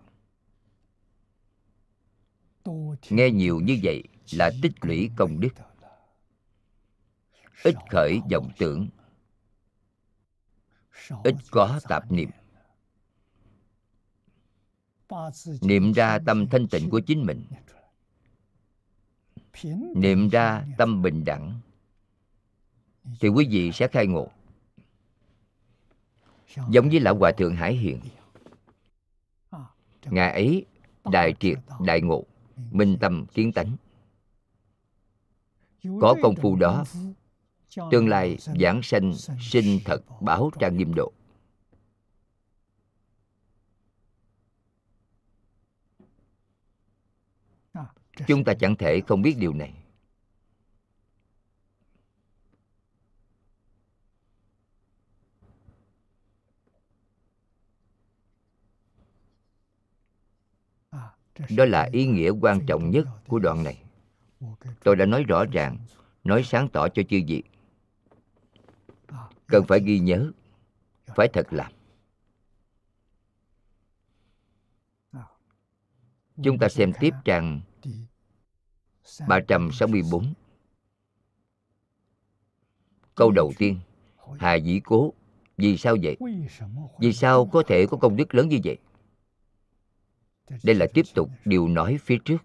Nghe nhiều như vậy là tích lũy công đức. Ít khởi vọng tưởng. Ít có tạp niệm. Niệm ra tâm thanh tịnh của chính mình niệm ra tâm bình đẳng. Thì quý vị sẽ khai ngộ. Giống như lão hòa thượng hải hiện ngài ấy, đại triệt, đại ngộ, minh tâm, kiến tánh. Có công phu đó, tương lai giảng sanh sinh thật báo trang nghiêm độ. Chúng ta chẳng thể không biết điều này. Đó là ý nghĩa quan trọng nhất của đoạn này. Tôi đã nói rõ ràng nói sáng tỏ cho chư vị. Cần phải ghi nhớ phải thật làm chúng ta xem tiếp trang 364 Câu đầu tiên. Hà dĩ cố, Vì sao vậy? Vì sao có thể có công đức lớn như vậy? Đây là tiếp tục điều nói phía trước.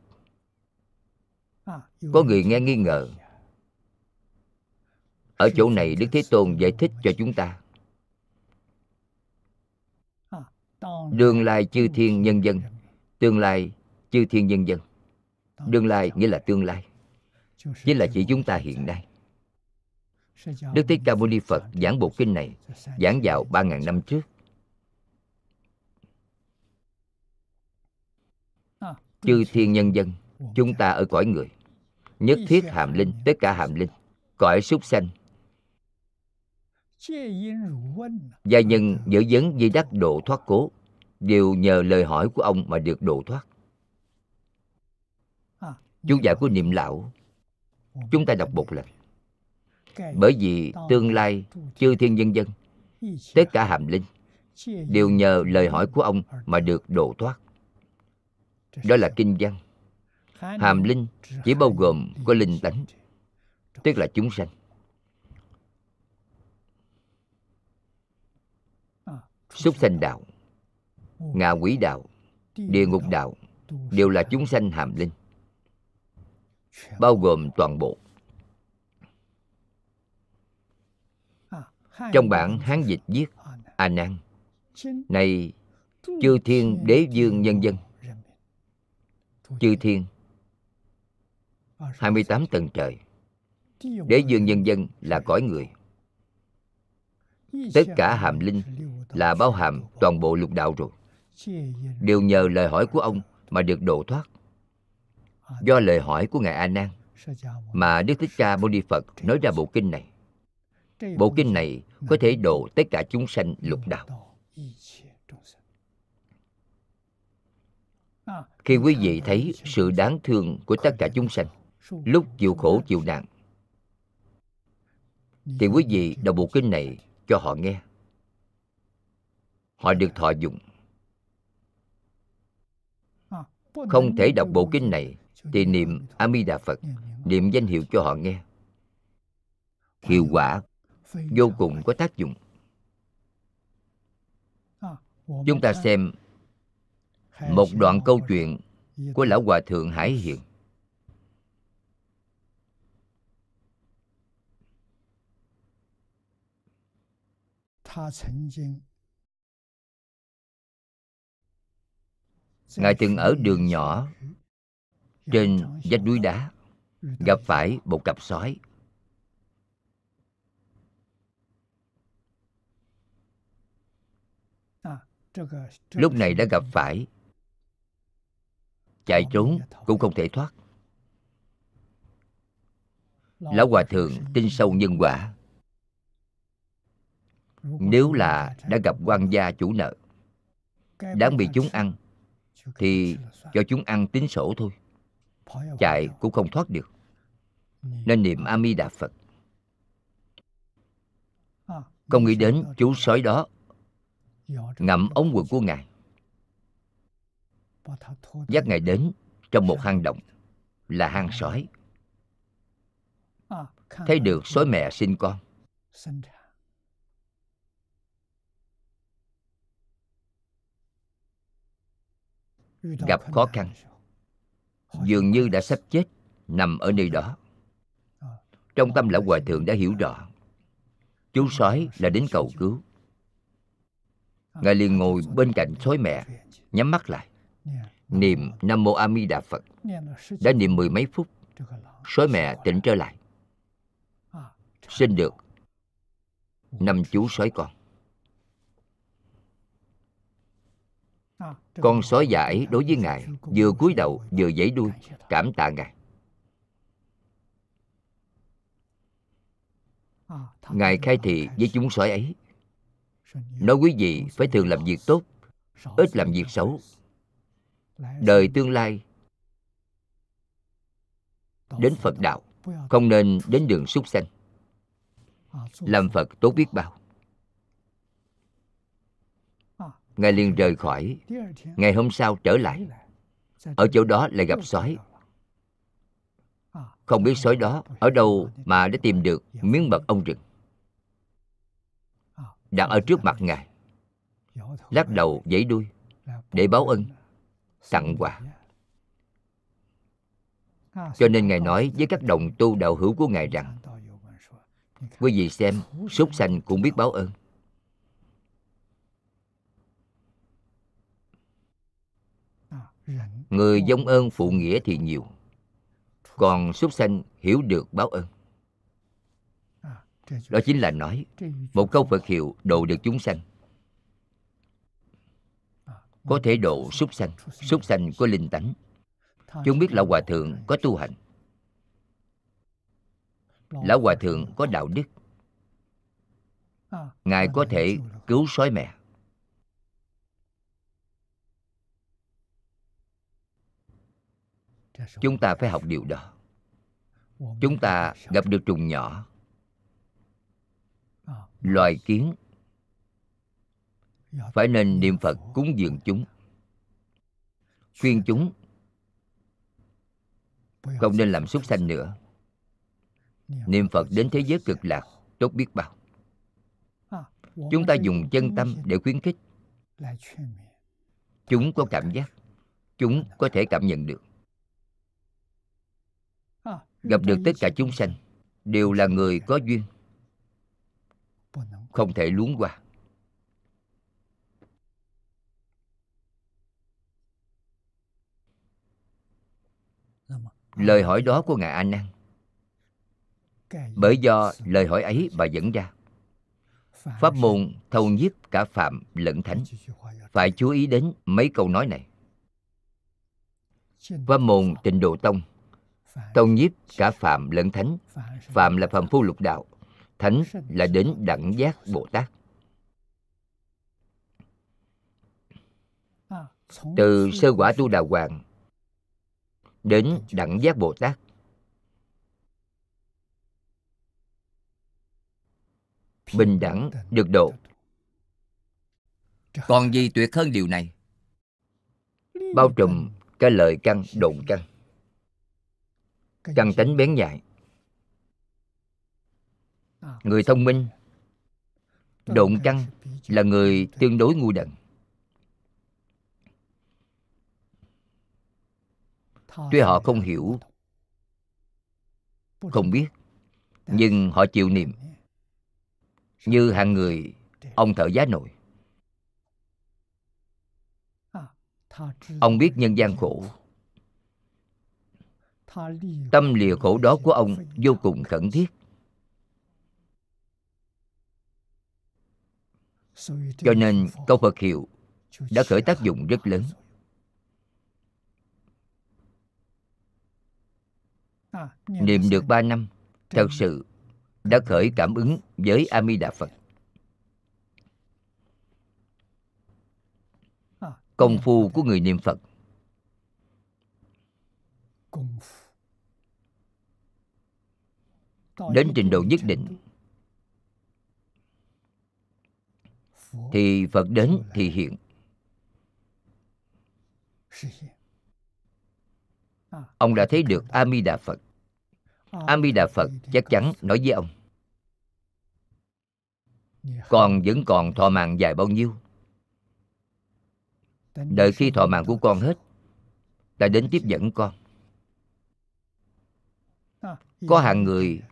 Có người nghe nghi ngờ. Ở chỗ này Đức Thế Tôn giải thích cho chúng ta. Đường lai chư thiên nhân dân. Tương lai chư thiên nhân dân. Đương lai nghĩa là tương lai Chính là chỉ chúng ta hiện nay. Đức Thích Ca Mâu Ni Phật giảng bộ kinh này, Giảng vào 3.000 năm trước. Chư thiên nhân dân, chúng ta ở cõi người, nhất thiết hàm linh, tất cả hàm linh, cõi súc sanh. Gia nhân giữ dấn di đắc độ thoát cố, đều nhờ lời hỏi của ông mà được độ thoát chú giải của niệm lão. Chúng ta đọc một lần. Bởi vì tương lai chư thiên nhân dân, tất cả hàm linh đều nhờ lời hỏi của ông mà được độ thoát. Đó là kinh văn. Hàm linh chỉ bao gồm có linh tánh, tức là chúng sanh. Súc sanh đạo, ngạ quỷ đạo, địa ngục đạo đều là chúng sanh hàm linh bao gồm toàn bộ。trong bản hán dịch viết a nan. Này chư thiên đế dương nhân dân. chư thiên. 28 tầng trời. Đế dương nhân dân là cõi người. Tất cả hàm linh là bao hàm toàn bộ lục đạo rồi. Đều nhờ lời hỏi của ông mà được độ thoát Do lời hỏi của Ngài A Nan Mà Đức Thích Ca Mâu Ni Phật nói ra bộ kinh này. Bộ kinh này có thể độ tất cả chúng sanh lục đạo. Khi quý vị thấy sự đáng thương của tất cả chúng sanh, lúc chịu khổ chịu nạn, thì quý vị đọc bộ kinh này cho họ nghe. Họ được thọ dụng không thể đọc bộ kinh này thì niệm a di đà phật, niệm danh hiệu cho họ nghe. Hiệu quả vô cùng có tác dụng. Chúng ta xem một đoạn câu chuyện của lão hòa thượng hải hiền. Ngài từng ở đường nhỏ trên vách núi đá, gặp phải một cặp sói. Lúc này đã gặp phải, chạy trốn cũng không thể thoát. Lão hòa thượng tin sâu nhân quả. Nếu là đã gặp quan gia chủ nợ, đáng bị chúng ăn thì cho chúng ăn tính sổ thôi. Chạy cũng không thoát được. Nên niệm a di đà phật không nghĩ đến chú sói đó ngậm ống quần của ngài. Dắt ngài đến trong một hang động là hang sói. Thấy được sói mẹ sinh con gặp khó khăn. Dường như đã sắp chết, nằm ở nơi đó. Trong tâm lão hòa thượng đã hiểu rõ. Chú sói là đến cầu cứu. Ngài liền ngồi bên cạnh sói mẹ, nhắm mắt lại. Niệm nam mô a di đà phật. Đã niệm mười mấy phút sói mẹ tỉnh trở lại. Sinh được, năm chú sói con. Con sói dại đối với ngài vừa cúi đầu vừa giãy đuôi cảm tạ ngài. Ngài khai thị với chúng sói ấy. Nói quý vị phải thường làm việc tốt ít làm việc xấu. Đời tương lai đến phật đạo không nên đến đường súc sanh. Làm phật tốt biết bao ngài liền rời khỏi. Ngày hôm sau trở lại. Ở chỗ đó lại gặp sói. Không biết sói đó ở đâu mà đã tìm được miếng mật ong rừng. Đặt ở trước mặt ngài. Lắc đầu dãy đuôi để báo ân, tặng quà. Cho nên ngài nói với các đồng tu đạo hữu của ngài rằng, quý vị xem, súc sanh cũng biết báo ơn. Người giống ơn phụ nghĩa thì nhiều. Còn súc sanh hiểu được báo ơn. Đó chính là nói một câu phật hiệu độ được chúng sanh. Có thể độ súc sanh. súc sanh có linh tánh. Chúng biết lão hòa thượng có tu hành. Lão hòa thượng có đạo đức. Ngài có thể cứu sói mẹ chúng ta phải học điều đó. Chúng ta gặp được trùng nhỏ. Loài kiến phải nên niệm phật cúng dường chúng. Khuyên chúng không nên làm súc sanh nữa. Niệm phật đến thế giới cực lạc, tốt biết bao. Chúng ta dùng chân tâm để khuyến khích. Chúng có cảm giác. Chúng có thể cảm nhận được gặp được tất cả chúng sanh, đều là người có duyên, không thể luống qua. Lời hỏi đó của ngài a nan. Bởi do lời hỏi ấy mà dẫn ra. Pháp môn thâu nhiếp cả phạm lẫn thánh. Phải chú ý đến mấy câu nói này. Pháp môn tịnh độ tông thâu nhiếp cả phạm lẫn thánh. Phạm là phạm phu lục đạo. Thánh là đến đẳng giác bồ tát. Từ sơ quả tu đà hoàng đến đẳng giác bồ tát. Bình đẳng được độ. còn gì tuyệt hơn điều này? Bao trùm cái lời căn đồn căn căn tánh bén nhạy người thông minh độn căn là người tương đối ngu đần. Tuy họ không hiểu không biết nhưng họ chịu niệm. như hạng người ông thợ giá nổi ông biết nhân gian khổ tâm lìa khổ đó của ông vô cùng khẩn thiết. Cho nên câu phật hiệu đã khởi tác dụng rất lớn. Niệm được ba năm, thật sự đã khởi cảm ứng với a di đà phật. Công phu của người niệm phật đến trình độ nhất định. thì phật đến thì hiện. ông đã thấy được a di đà phật. A di đà phật chắc chắn nói với ông. Con vẫn còn thọ mạng dài bao nhiêu? Đợi khi thọ mạng của con hết ta đến tiếp dẫn con. Có hạng người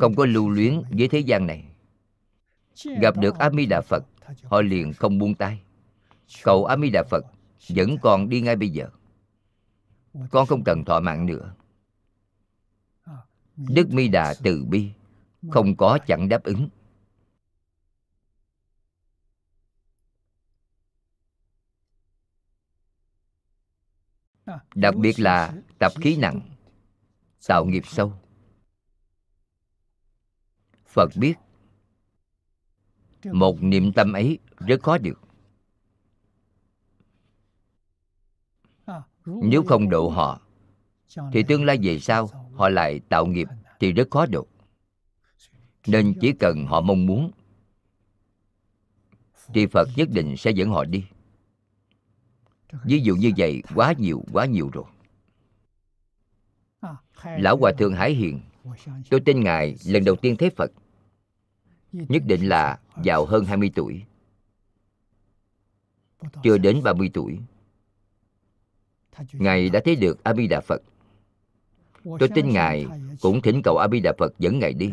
không có lưu luyến với thế gian này. Gặp được a di đà phật, họ liền không buông tay. Cầu a di đà phật vẫn còn đi ngay bây giờ. Con không cần thọ mạng nữa. Đức mi đà từ bi không có chẳng đáp ứng. Đặc biệt là tập khí nặng, tạo nghiệp sâu phật biết. Một niệm tâm ấy rất khó được. Nếu không độ họ, thì tương lai về sau họ lại tạo nghiệp thì rất khó độ. Nên chỉ cần họ mong muốn, thì phật nhất định sẽ dẫn họ đi. Ví dụ như vậy, quá nhiều quá nhiều rồi. Lão hòa thượng hải hiền tôi tin ngài lần đầu tiên thấy phật, nhất định là vào hơn 20 tuổi. Chưa đến 30 tuổi, ngài đã thấy được a di đà phật. Tôi tin ngài cũng thỉnh cầu a di đà phật dẫn ngài đi.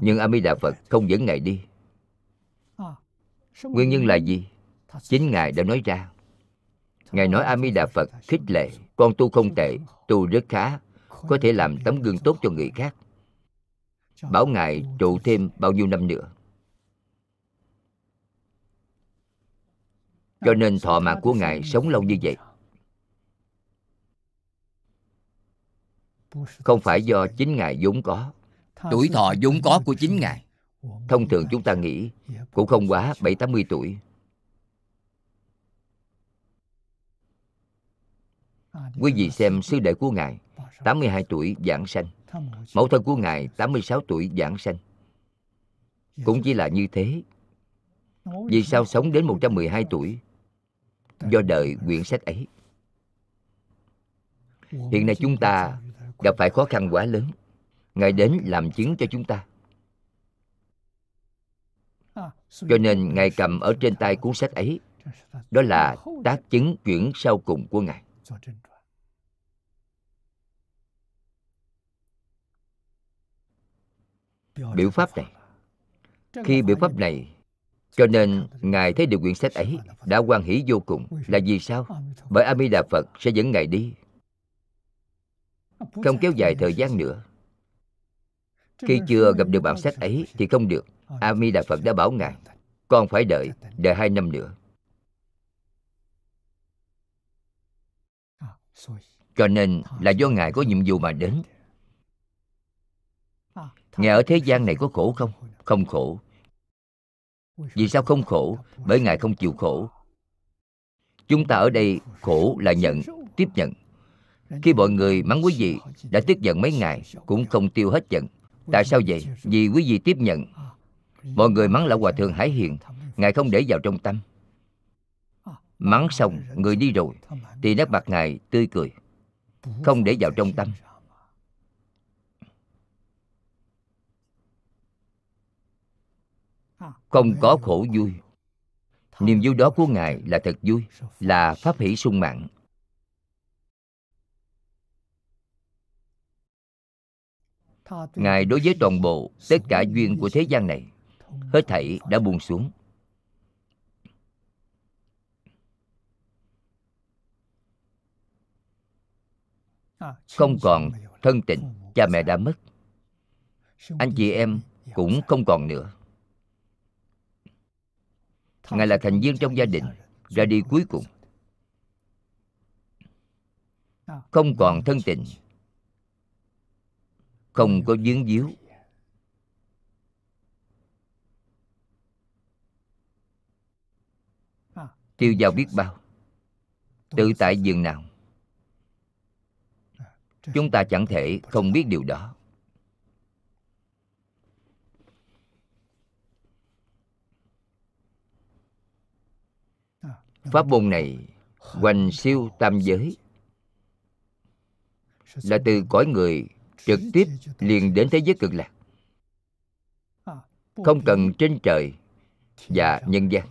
Nhưng a di đà phật không dẫn ngài đi. Nguyên nhân là gì? Chính ngài đã nói ra. Ngài nói a di đà phật khích lệ, con tu không tệ, tu rất khá có thể làm tấm gương tốt cho người khác. Bảo ngài trụ thêm bao nhiêu năm nữa. Cho nên thọ mạng của ngài sống lâu như vậy. Không phải do chính ngài vốn có.
Tuổi thọ vốn có của chính Ngài.
Thông thường chúng ta nghĩ cũng không quá bảy tám mươi tuổi quý vị xem sư đệ của ngài 82 tuổi giảng sanh. Mẫu thân của ngài 86 tuổi giảng sanh. Cũng chỉ là như thế. Vì sao sống đến 112 tuổi? Do đời quyển sách ấy. Hiện nay chúng ta gặp phải khó khăn quá lớn. Ngài đến làm chứng cho chúng ta. Cho nên ngài cầm ở trên tay cuốn sách ấy. Đó là tác chứng chuyển sau cùng của ngài. Biểu pháp này. Khi biểu pháp này cho nên ngài thấy được quyển sách ấy đã quan hỷ vô cùng. Là vì sao? Bởi a di đà phật sẽ dẫn ngài đi. Không kéo dài thời gian nữa khi chưa gặp được bản sách ấy thì không được. A di đà phật đã bảo ngài con phải đợi đợi hai năm nữa. Cho nên là do ngài có nhiệm vụ mà đến ngài ở thế gian này có khổ không? Không khổ. Vì sao không khổ? Bởi ngài không chịu khổ. Chúng ta ở đây khổ là nhận, tiếp nhận. Khi mọi người mắng quý vị đã tức giận mấy ngày cũng không tiêu hết giận. Tại sao vậy? Vì quý vị tiếp nhận. Mọi người mắng lão hòa thượng hải hiền. Ngài không để vào trong tâm. Mắng xong, người đi rồi, thì nét mặt ngài tươi cười. Không để vào trong tâm. Không có khổ vui. Niềm vui đó của ngài là thật vui, là pháp hỷ sung mãn. Ngài đối với toàn bộ, tất cả duyên của thế gian này, hết thảy đã buông xuống. Không còn thân tình cha mẹ đã mất. Anh chị em cũng không còn nữa ngài là thành viên trong gia đình, ra đi cuối cùng. Không còn thân tình. Không có dướng díu. Tiêu dao biết bao. Tự tại giường nào? Chúng ta chẳng thể không biết điều đó. Pháp môn này hoành siêu tam giới. Là từ cõi người trực tiếp liền đến thế giới cực lạc. Không cần trên trời và nhân gian.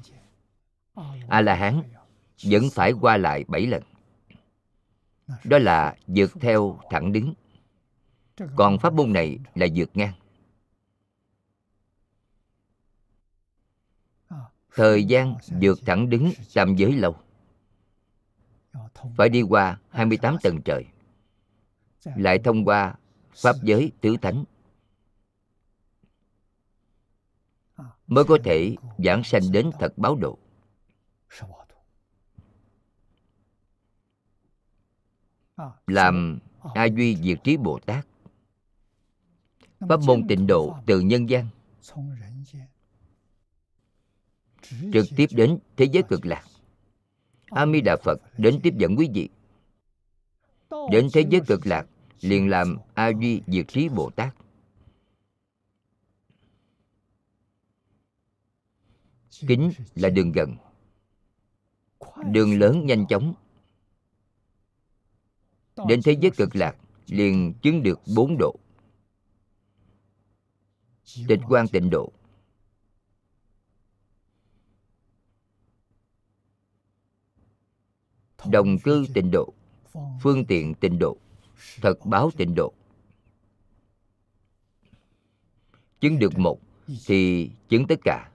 A la hán vẫn phải qua lại bảy lần. Đó là vượt theo thẳng đứng. Còn pháp môn này là vượt ngang. Thời gian vượt thẳng đứng tam giới lâu. Phải đi qua 28 tầng trời. Lại thông qua pháp giới tứ thánh. Mới có thể giảng sanh đến thật báo độ. Làm a duy diệt trí bồ tát. Pháp môn tịnh độ từ nhân gian trực tiếp đến thế giới cực lạc. A mi đà phật đến tiếp dẫn quý vị. Đến thế giới cực lạc, liền làm a duy diệt trí bồ tát. Kính là đường gần. Đường lớn nhanh chóng. Đến thế giới cực lạc, liền chứng được bốn độ. Tịch quan tịnh độ. Đồng cư tịnh độ, phương tiện tịnh độ, thật báo tịnh độ. Chứng được một thì chứng tất cả.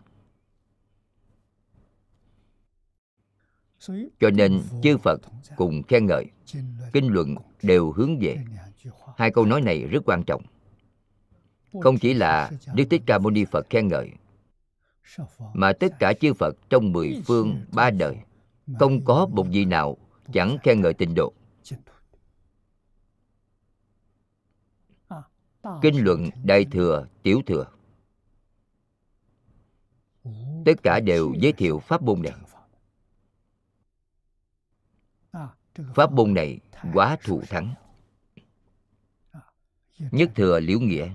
Cho nên chư phật cùng khen ngợi, kinh luận đều hướng về. Hai câu nói này rất quan trọng. Không chỉ là đức thích ca mâu ni phật khen ngợi, mà tất cả chư phật trong mười phương ba đời không có một vị nào, chẳng khen ngợi tịnh độ. Kinh luận đại thừa, tiểu thừa. Tất cả đều giới thiệu pháp môn này. Pháp môn này quá thù thắng. Nhất thừa liễu nghĩa.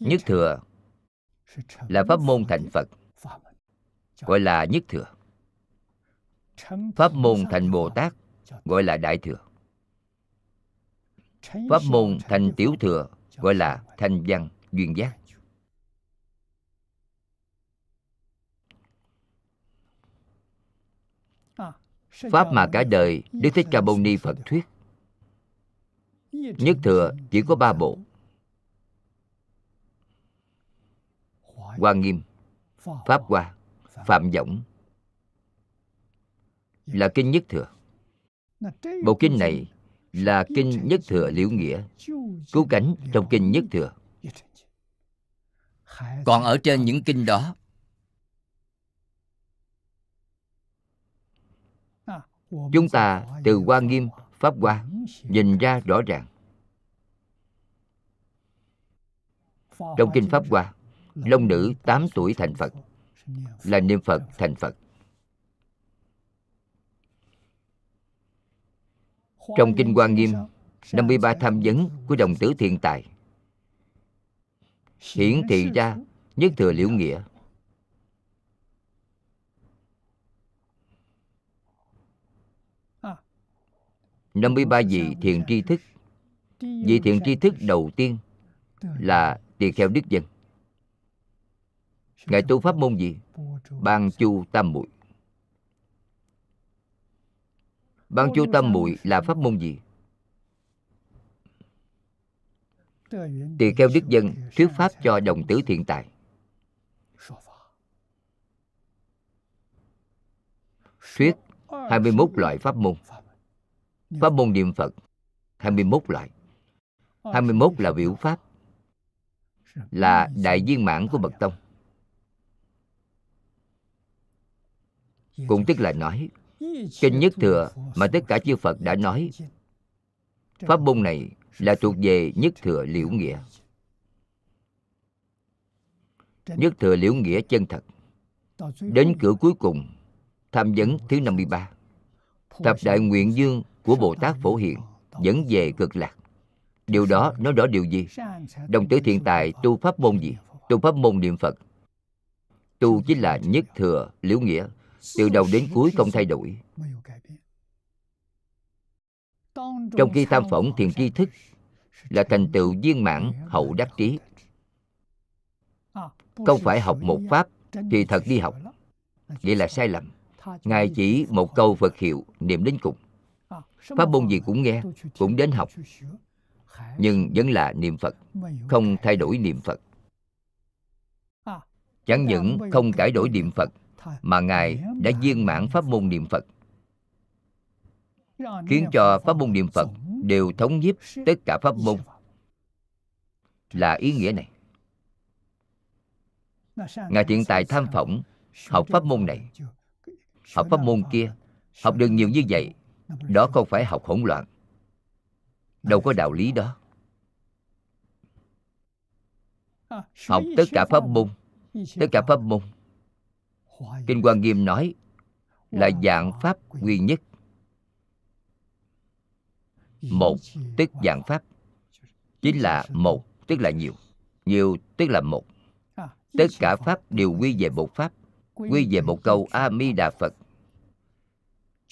Nhất thừa là pháp môn thành phật gọi là nhất thừa. Pháp môn thành bồ tát gọi là đại thừa. Pháp môn thành tiểu thừa gọi là thanh văn duyên giác. Pháp mà cả đời đức thích ca mâu ni phật thuyết. Nhất thừa chỉ có ba bộ. Hoa nghiêm, pháp hoa phạm võng. Là kinh nhất thừa. Bộ kinh này là kinh nhất thừa liễu nghĩa, cứu cánh trong kinh nhất thừa.
Còn ở trên những kinh đó,
chúng ta từ hoa nghiêm, pháp hoa nhìn ra rõ ràng. Trong kinh pháp hoa, long nữ 8 tuổi thành phật là niệm phật thành phật. Trong kinh hoa nghiêm 53 tham vấn của đồng tử thiện tài. Hiển thị ra nhất thừa liễu nghĩa. 53 vị thiện tri thức. Vị thiện tri thức đầu tiên là tỳ kheo đức dân Ngài tu pháp môn gì? Ban chu tam muội. Ban chu tam muội là pháp môn gì? Tỳ kheo đức dân thuyết pháp cho đồng tử thiện tài. Thuyết 21 loại pháp môn. Pháp môn niệm Phật 21 loại. 21 là biểu pháp, Là đại viên mãn của Bậc Tông. Cũng tức là nói Kinh Nhất Thừa mà tất cả chư Phật đã nói Pháp môn này là thuộc về Nhất Thừa Liễu Nghĩa Nhất Thừa Liễu Nghĩa chân thật Đến cửa cuối cùng Tham vấn thứ 53 Thập Đại Nguyện Dương của Bồ Tát Phổ Hiện dẫn về cực lạc. Điều đó nói rõ điều gì? Đồng tử thiện tài tu pháp môn gì? Tu pháp môn niệm Phật. Tu chính là nhất thừa, liễu nghĩa, từ đầu đến cuối không thay đổi. Trong khi tam phỏng thiền tri thức là thành tựu viên mãn, hậu đắc trí. Không phải học một pháp thì thật đi học. Vậy là sai lầm. Ngài chỉ một câu Phật hiệu, niệm đến cùng pháp môn gì cũng nghe, cũng đến học nhưng vẫn là niệm phật, không thay đổi niệm phật chẳng những không cải đổi niệm phật mà ngài đã viên mãn pháp môn niệm phật. Khiến cho pháp môn niệm phật đều thống nhiếp tất cả pháp môn. Là ý nghĩa này. Ngài thiện tài tham phỏng học pháp môn này. học pháp môn kia học được nhiều như vậy đó không phải học hỗn loạn. Đâu có đạo lý đó. học tất cả pháp môn. Tất cả pháp môn kinh quan nghiêm nói là dạng pháp duy nhất. Một tức dạng pháp. chính là một tức là nhiều. Nhiều tức là một. Tất cả pháp đều quy về một pháp quy về một câu a di đà phật.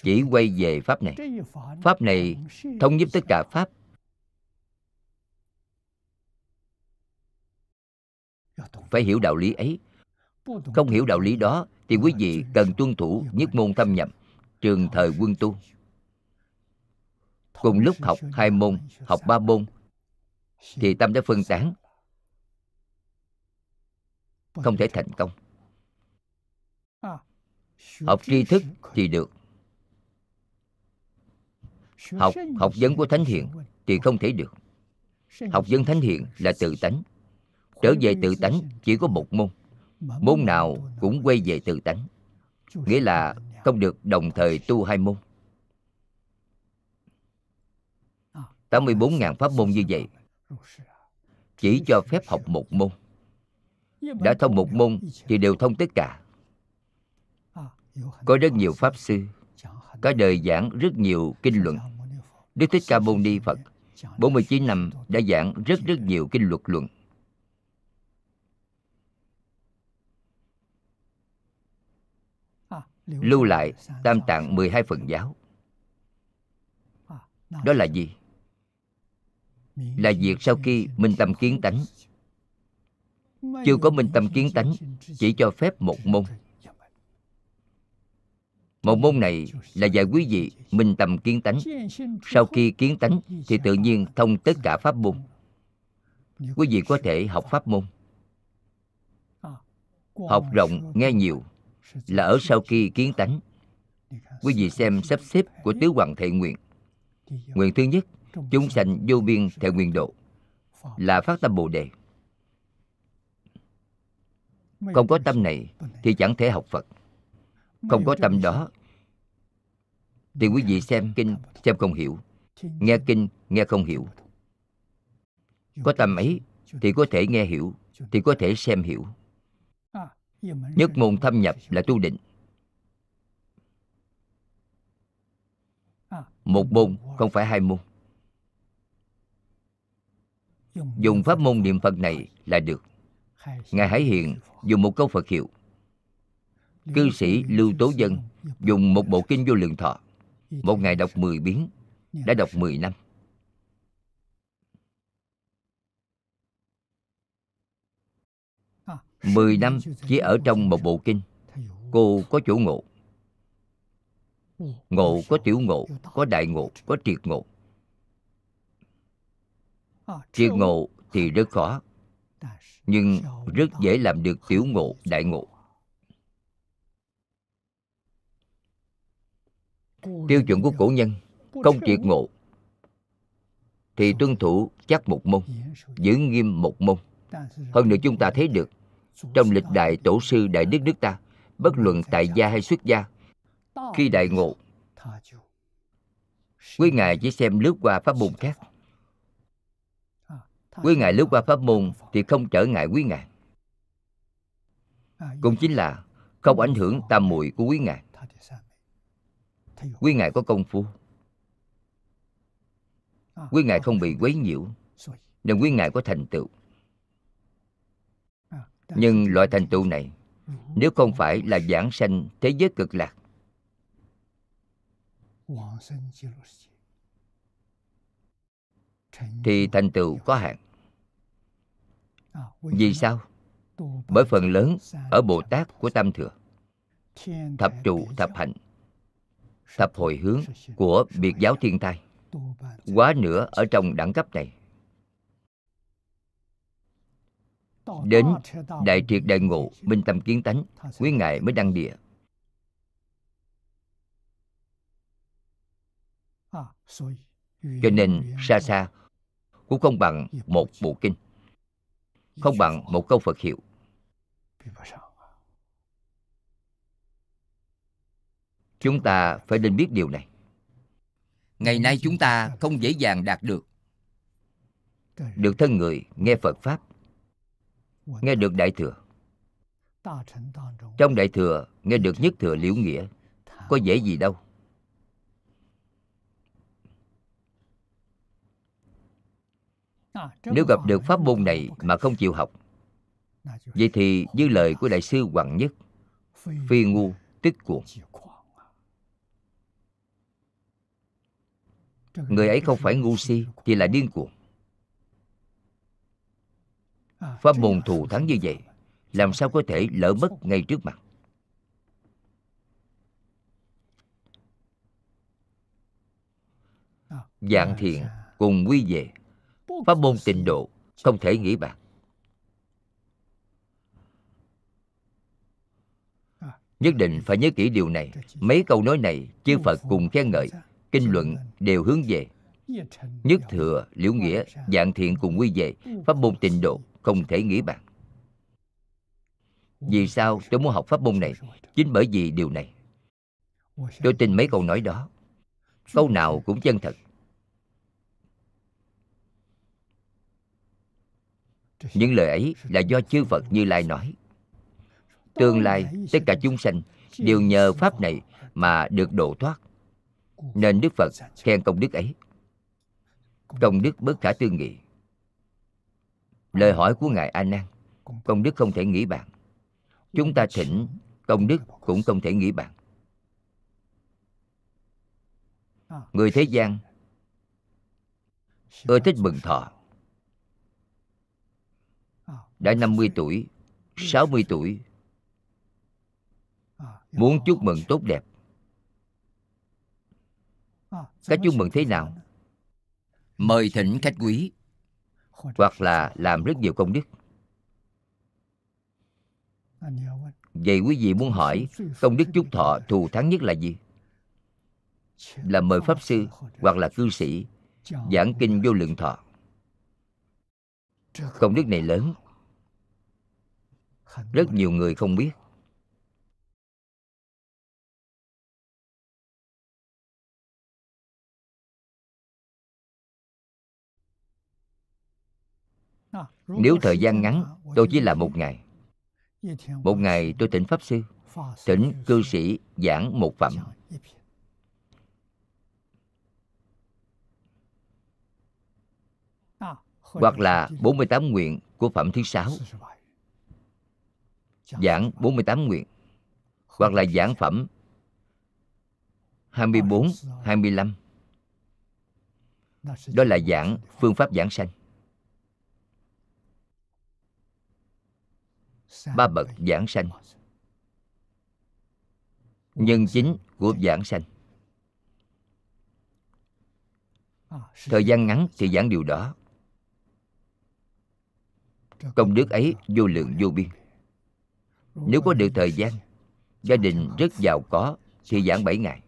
Chỉ quay về pháp này. Pháp này thống nhất tất cả pháp. Phải hiểu đạo lý ấy. Không hiểu đạo lý đó thì quý vị cần tuân thủ nhất môn thâm nhập, trường thời quân tu. Cùng lúc học hai môn, học ba môn, thì tâm đã phân tán. Không thể thành công. Học tri thức thì được. Học học vấn của thánh hiện thì không thể được. Học vấn thánh hiện là tự tánh. Trở về tự tánh chỉ có một môn môn nào cũng quay về tự tánh. Nghĩa là không được đồng thời tu hai môn. 84.000 pháp môn như vậy. chỉ cho phép học một môn. Đã thông một môn thì đều thông tất cả. Có rất nhiều pháp sư cả đời giảng rất nhiều kinh luận. đức thích ca mâu ni phật 49 năm đã giảng rất rất nhiều kinh luật luận lưu lại tam tạng 12 phần giáo. Đó là gì? Là việc sau khi minh tâm kiến tánh. Chưa có minh tâm kiến tánh chỉ cho phép một môn. Một môn này là dạy quý vị minh tâm kiến tánh. Sau khi kiến tánh thì tự nhiên thông tất cả pháp môn. Quý vị có thể học pháp môn. Học rộng nghe nhiều là ở sau khi kiến tánh. Quý vị xem sắp xếp của tứ hoàng thệ nguyện. Nguyện thứ nhất, chúng sanh vô biên thệ nguyện độ, là phát tâm bồ đề. Không có tâm này thì chẳng thể học phật. Không có tâm đó thì quý vị xem kinh xem không hiểu. Nghe kinh, nghe không hiểu. Có tâm ấy thì có thể nghe hiểu, thì có thể xem hiểu nhất môn thâm nhập là tu định. Một môn, không phải hai môn. Dùng pháp môn niệm phật này là được. Ngài hải hiền, dùng một câu phật hiệu. Cư sĩ lưu tố dân dùng một bộ kinh vô lượng thọ. Một ngày đọc 10 biến, đã đọc 10 năm. Mười năm chỉ ở trong một bộ kinh. Cô có chủ ngộ. Ngộ có tiểu ngộ Có đại ngộ Có triệt ngộ. Triệt ngộ thì rất khó Nhưng rất dễ làm được tiểu ngộ, đại ngộ. Tiêu chuẩn của cổ nhân Không triệt ngộ Thì tuân thủ chắc một môn Giữ nghiêm một môn. Hơn nữa chúng ta thấy được trong lịch đại tổ sư Đại Đức nước ta, Bất luận tại gia hay xuất gia, Khi đại ngộ, Quý Ngài chỉ xem lướt qua pháp môn khác. Quý Ngài lướt qua pháp môn Thì không trở ngại quý Ngài. Cũng chính là Không ảnh hưởng tam muội của quý Ngài. Quý Ngài có công phu. Quý Ngài không bị quấy nhiễu, Nên quý Ngài có thành tựu. Nhưng loại thành tựu này, Nếu không phải là giảng sanh thế giới cực lạc, Thì thành tựu có hạn Vì sao? Bởi phần lớn ở Bồ Tát của Tam Thừa, Thập trụ, thập hạnh, thập hồi hướng của biệt giáo thiên tai, quá nữa ở trong đẳng cấp này đến đại triệt đại ngộ minh tâm kiến tánh quý ngài mới đăng địa. Cho nên xa xa cũng không bằng một bộ kinh. Không bằng một câu phật hiệu. Chúng ta phải nên biết điều này.
Ngày nay chúng ta không dễ dàng đạt được.
Được thân người nghe phật pháp nghe được đại thừa. Trong đại thừa nghe được nhất thừa liễu nghĩa có dễ gì đâu? Nếu gặp được pháp môn này mà không chịu học vậy thì như lời của đại sư hoàng nhất phi ngu tức cuồng. Người ấy không phải ngu si thì là điên cuồng pháp môn thù thắng như vậy làm sao có thể lỡ mất ngay trước mặt? Dạng thiện cùng quy về. Pháp môn tịnh độ không thể nghĩ bạc nhất định phải nhớ kỹ điều này. Mấy câu nói này chư phật cùng khen ngợi kinh luận đều hướng về. Nhất thừa liễu nghĩa dạng thiện cùng quy về. Pháp môn tịnh độ không thể nghĩ bàn. Vì sao tôi muốn học pháp môn này? Chính bởi vì điều này. Tôi tin mấy câu nói đó, câu nào cũng chân thật. Những lời ấy là do chư phật như lai nói. Tương lai tất cả chúng sanh đều nhờ pháp này mà được độ thoát. Nên đức phật khen công đức ấy. Công đức bất khả tư nghị lời hỏi của ngài a nan công đức không thể nghĩ bạn chúng ta thỉnh công đức cũng không thể nghĩ bạn người thế gian ưa thích mừng thọ. Đã 50 tuổi, 60 tuổi Muốn chúc mừng tốt đẹp. Cách chúc mừng thế nào?
Mời thỉnh khách quý.
Hoặc là làm rất nhiều công đức. Vậy quý vị muốn hỏi Công đức chúc thọ thù thắng nhất là gì? Là mời Pháp Sư hoặc là cư sĩ Giảng kinh vô lượng thọ. Công đức này lớn. Rất nhiều người không biết Nếu thời gian ngắn Tôi chỉ là một ngày. Một ngày tôi tỉnh Pháp Sư tỉnh cư sĩ giảng một phẩm. Hoặc là 48 nguyện của phẩm thứ sáu. Giảng 48 nguyện. Hoặc là giảng phẩm 24, 25 Đó là giảng phương pháp giảng sanh. Ba bậc giảng sanh. nhân chính của giảng sanh. Thời gian ngắn thì giảng điều đó. Công đức ấy vô lượng vô biên. nếu có được thời gian gia đình rất giàu có thì giảng 7 ngày.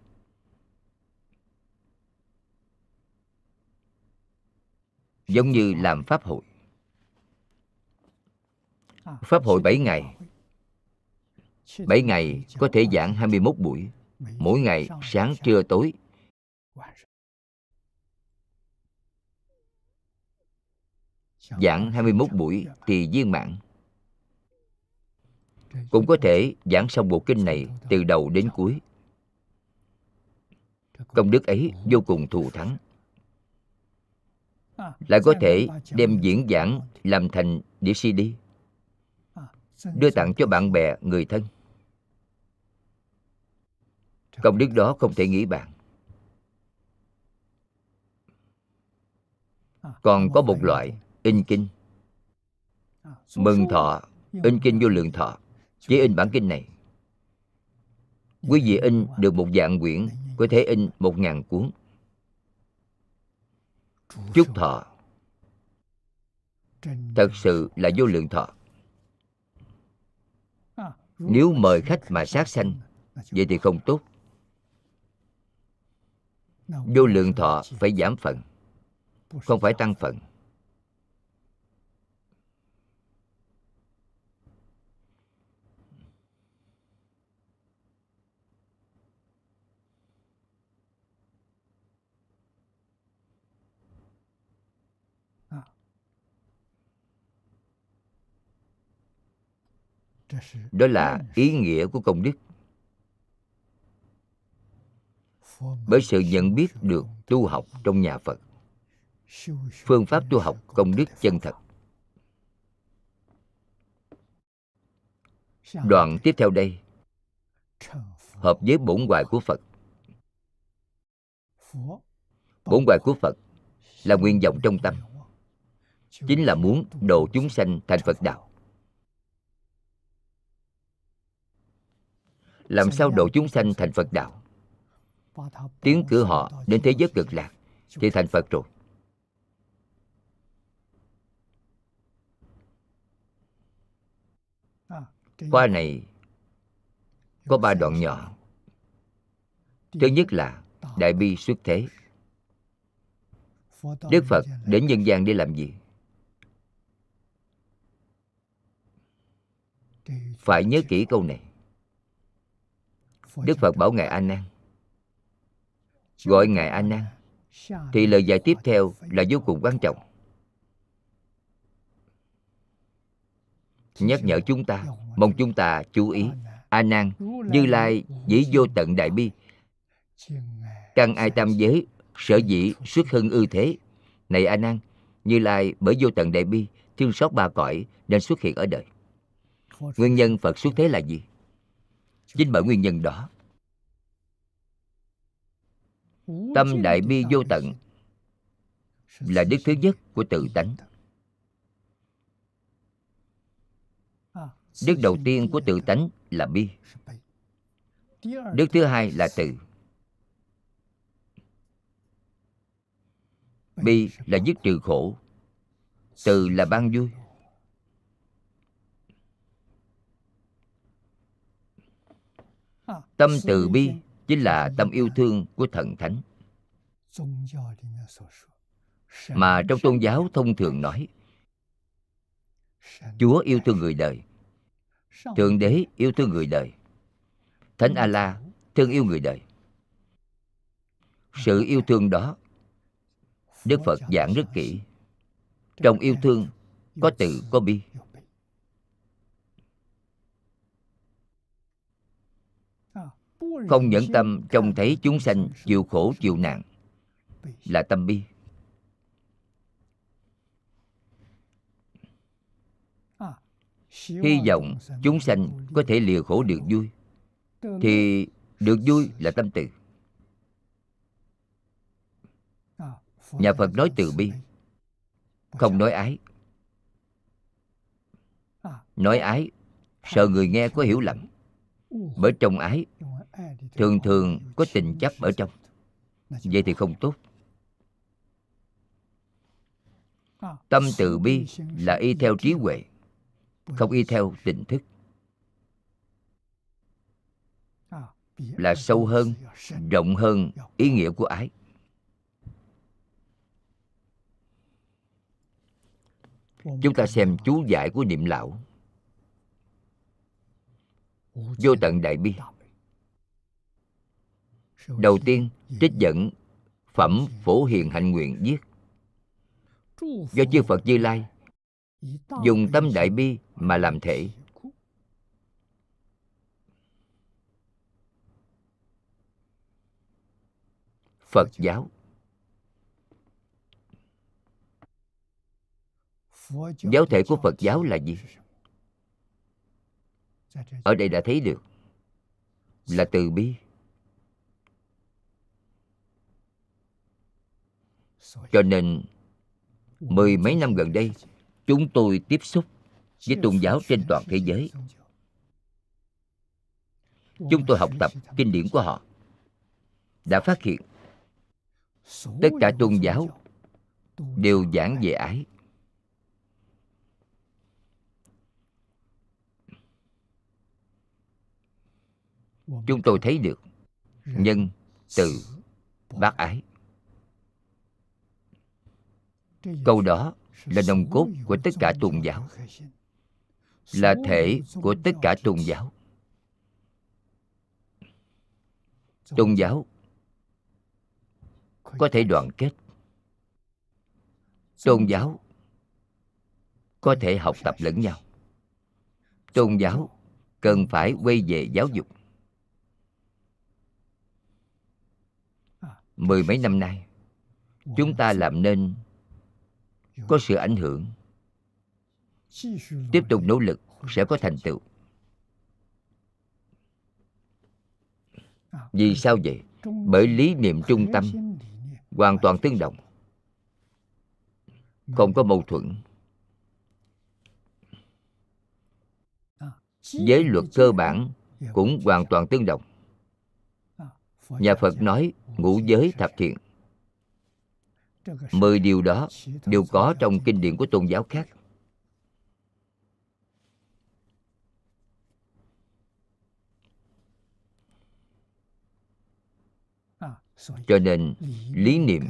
Giống như làm pháp hội Pháp hội 7 ngày. 7 ngày có thể giảng 21 buổi. Mỗi ngày sáng, trưa, tối. Giảng 21 buổi thì viên mãn. Cũng có thể giảng xong bộ kinh này từ đầu đến cuối. Công đức ấy vô cùng thù thắng. Lại có thể đem diễn giảng làm thành đĩa CD đưa tặng cho bạn bè người thân. Công đức đó không thể nghĩ bàn. Còn có một loại in kinh. Mừng thọ in kinh vô lượng thọ. chỉ in bản kinh này. Quý vị in được một dạng quyển có thể in một ngàn cuốn. Chúc thọ. Thật sự là vô lượng thọ nếu mời khách mà sát sanh, vậy thì không tốt. Vô lượng thọ phải giảm phần, không phải tăng phần. Đó là ý nghĩa của công đức. Bởi sự nhận biết được tu học trong nhà phật. Phương pháp tu học công đức chân thật. Đoạn tiếp theo đây. Hợp với bổn hoài của phật. Bổn hoài của phật là nguyên vọng trong tâm. Chính là muốn độ chúng sanh thành phật đạo. Làm sao độ chúng sanh thành phật đạo? Tiến cử họ đến thế giới cực lạc thì thành phật rồi. Khoa này có ba đoạn nhỏ. Thứ nhất là đại bi xuất thế. Đức phật đến nhân gian để làm gì? Phải nhớ kỹ câu này đức phật bảo ngài a nan. Gọi ngài a nan thì lời dạy tiếp theo là vô cùng quan trọng. Nhắc nhở chúng ta, mong chúng ta chú ý, a nan, như lai, dĩ vô tận đại bi. Căn ai tam giới, sở dĩ xuất hưng ư thế? Này a nan, như lai bởi vô tận đại bi, thương xót ba cõi nên xuất hiện ở đời. Nguyên nhân phật xuất thế là gì? Chính bởi nguyên nhân đó, tâm đại bi vô tận là đức thứ nhất của tự tánh. Đức đầu tiên của tự tánh là bi. Đức thứ hai là từ. Bi là dứt trừ khổ, từ là ban vui. Tâm từ bi chính là tâm yêu thương của thần thánh. Mà trong tôn giáo thông thường nói chúa yêu thương người đời. Thượng đế yêu thương người đời. Thánh a la thương yêu người đời. Sự yêu thương đó đức phật giảng rất kỹ. Trong yêu thương có từ có bi không nhẫn tâm, trông thấy chúng sanh chịu khổ, chịu nạn. Là tâm bi. Hy vọng chúng sanh có thể lìa khổ được vui. Thì được vui là tâm từ. Nhà phật nói từ bi. Không nói ái. Nói ái, sợ người nghe có hiểu lầm. Bởi trong ái thường thường có tình chấp ở trong. Vậy thì không tốt. Tâm từ bi là y theo trí huệ, không y theo tình thức. Là sâu hơn, rộng hơn ý nghĩa của ái. Chúng ta xem chú giải của niệm lão. Vô tận đại bi đầu tiên, trích dẫn phẩm phổ hiền hạnh nguyện viết. Do chư phật như lai dùng tâm đại bi mà làm thể. Phật giáo. Giáo thể của phật giáo là gì? Ở đây đã thấy được. Là từ bi. Cho nên, mười mấy năm gần đây, chúng tôi tiếp xúc với tôn giáo trên toàn thế giới. Chúng tôi học tập kinh điển của họ. Đã phát hiện, tất cả tôn giáo đều giảng về ái. Chúng tôi thấy được nhân từ bác ái câu đó là nòng cốt của tất cả tôn giáo. Là thể của tất cả tôn giáo. Tôn giáo có thể đoàn kết. Tôn giáo có thể học tập lẫn nhau. Tôn giáo cần phải quay về giáo dục. Mười mấy năm nay, chúng ta làm nên có sự ảnh hưởng. Tiếp tục nỗ lực sẽ có thành tựu. Vì sao vậy? bởi lý niệm trung tâm hoàn toàn tương đồng. Không có mâu thuẫn. Giới luật cơ bản cũng hoàn toàn tương đồng. Nhà phật nói ngũ giới thập thiện mười điều đó đều có trong kinh điển của tôn giáo khác. Cho nên, lý niệm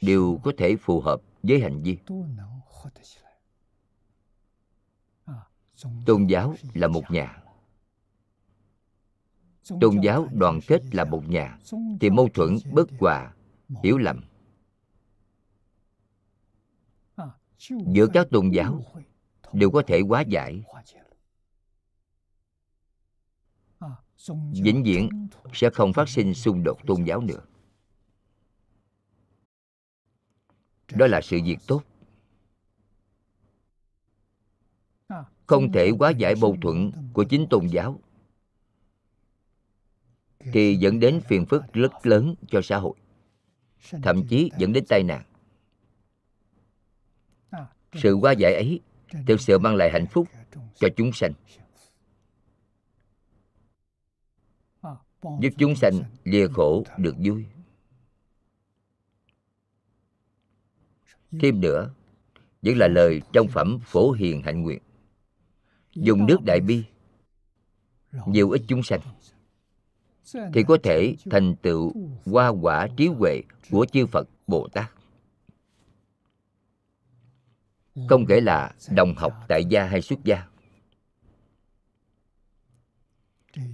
đều có thể phù hợp với hành vi. Tôn giáo là một nhà. Tôn giáo đoàn kết là một nhà. Thì mâu thuẫn bất hòa, hiểu lầm. Giữa các tôn giáo đều có thể hóa giải. Vĩnh viễn sẽ không phát sinh xung đột tôn giáo nữa. Đó là sự việc tốt. Không thể hóa giải mâu thuẫn của chính tôn giáo thì dẫn đến phiền phức rất lớn cho xã hội, thậm chí dẫn đến tai nạn sự hóa giải ấy thực sự mang lại hạnh phúc cho chúng sanh. Giúp chúng sanh lìa khổ được vui. Thêm nữa, vẫn là lời trong phẩm phổ hiền hạnh nguyện. Dùng nước đại bi, nhiều ít chúng sanh, thì có thể thành tựu hoa quả trí huệ của chư phật bồ tát không kể là đồng học tại gia hay xuất gia.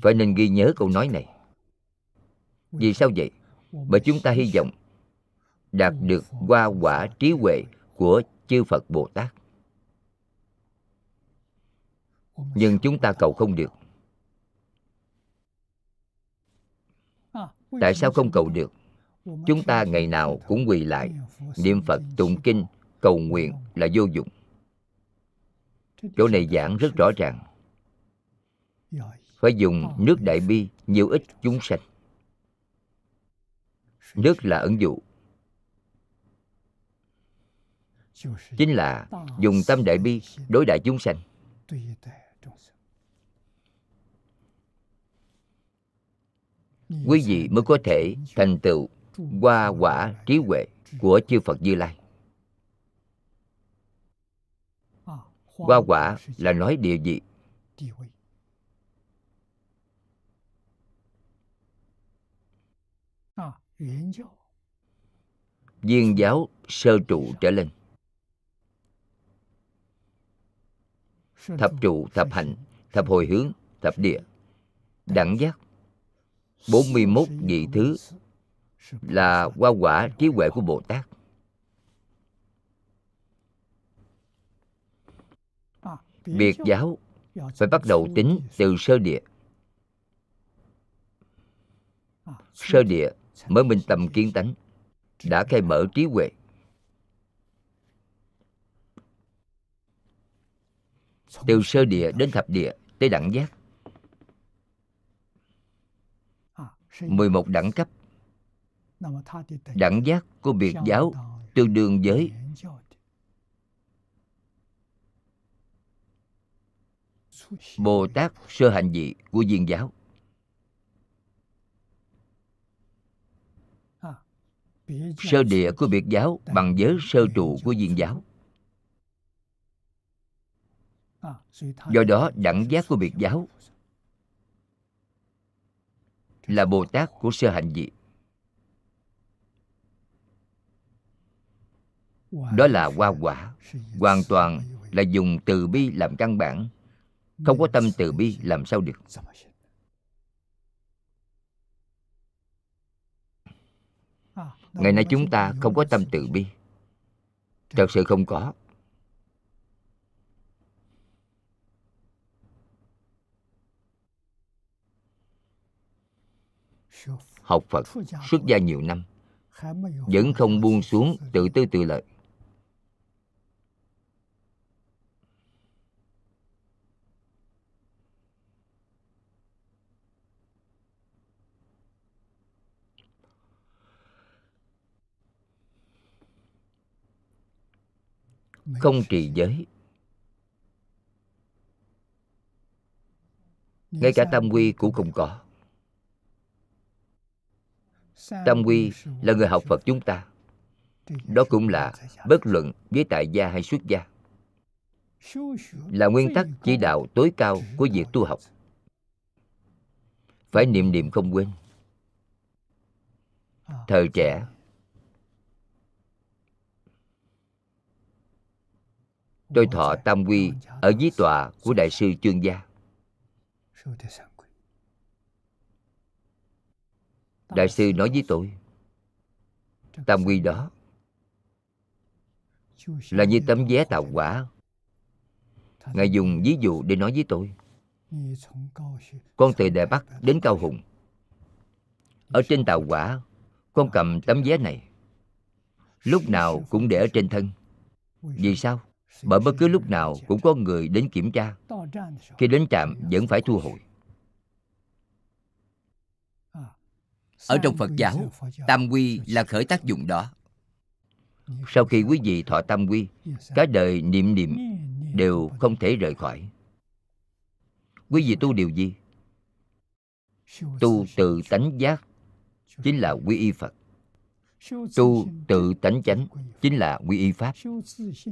Phải nên ghi nhớ câu nói này. Vì sao vậy? Bởi chúng ta hy vọng đạt được hoa quả trí huệ của chư phật bồ tát. Nhưng chúng ta cầu không được. Tại sao không cầu được? Chúng ta ngày nào cũng quỳ lại niệm phật tụng kinh cầu nguyện là vô dụng. Chỗ này giảng rất rõ ràng. Phải dùng nước đại bi, nhiều ít chúng sanh. Nước là ẩn dụ. Chính là dùng tâm đại bi đối đại chúng sanh. Quý vị mới có thể thành tựu hoa quả trí huệ của chư phật như lai. Hoa quả là nói địa vị viên giáo sơ trụ trở lên. Thập trụ, thập hạnh thập hồi hướng, thập địa. Đẳng giác. 41 vị thứ là hoa quả trí huệ của Bồ Tát. Biệt giáo phải bắt đầu tính từ sơ địa. Sơ địa mới minh tâm kiến tánh, đã khai mở trí huệ. Từ sơ địa đến thập địa tới đẳng giác 11 đẳng cấp Đẳng giác của biệt giáo tương đương với Bồ Tát sơ hành dị của viên giáo. Sơ địa của biệt giáo bằng giới sơ trụ của viên giáo. Do đó, đẳng giác của biệt giáo là bồ tát của sơ hạnh dị. đó là hoa quả, hoàn toàn là dùng từ bi làm căn bản không có tâm từ bi làm sao được? Ngày nay chúng ta không có tâm từ bi. thật sự không có. Học phật xuất gia nhiều năm vẫn không buông xuống tự tư tự lợi không trì giới. Ngay cả tâm quy cũng không có. Tam quy là người học Phật chúng ta. Đó cũng là bất luận với tại gia hay xuất gia. Là nguyên tắc chỉ đạo tối cao của việc tu học. Phải niệm niệm không quên. Thời trẻ tôi thọ tam quy ở dưới tòa của đại sư chương gia. Đại sư nói với tôi, tam quy đó là như tấm vé tàu quả ngài dùng ví dụ để nói với tôi. Con từ đài bắc đến cao hùng. Ở trên tàu quả con cầm tấm vé này. Lúc nào cũng để ở trên thân. Vì sao? Bởi bất cứ lúc nào cũng có người đến kiểm tra. Khi đến trạm vẫn phải thu hồi.
Ở trong phật giáo tam quy là khởi tác dụng đó.
Sau khi quý vị thọ tam quy cả đời niệm niệm đều không thể rời khỏi. Quý vị tu điều gì? Tu tự tánh giác chính là quy y phật tu tự tánh chánh chính là quy y pháp.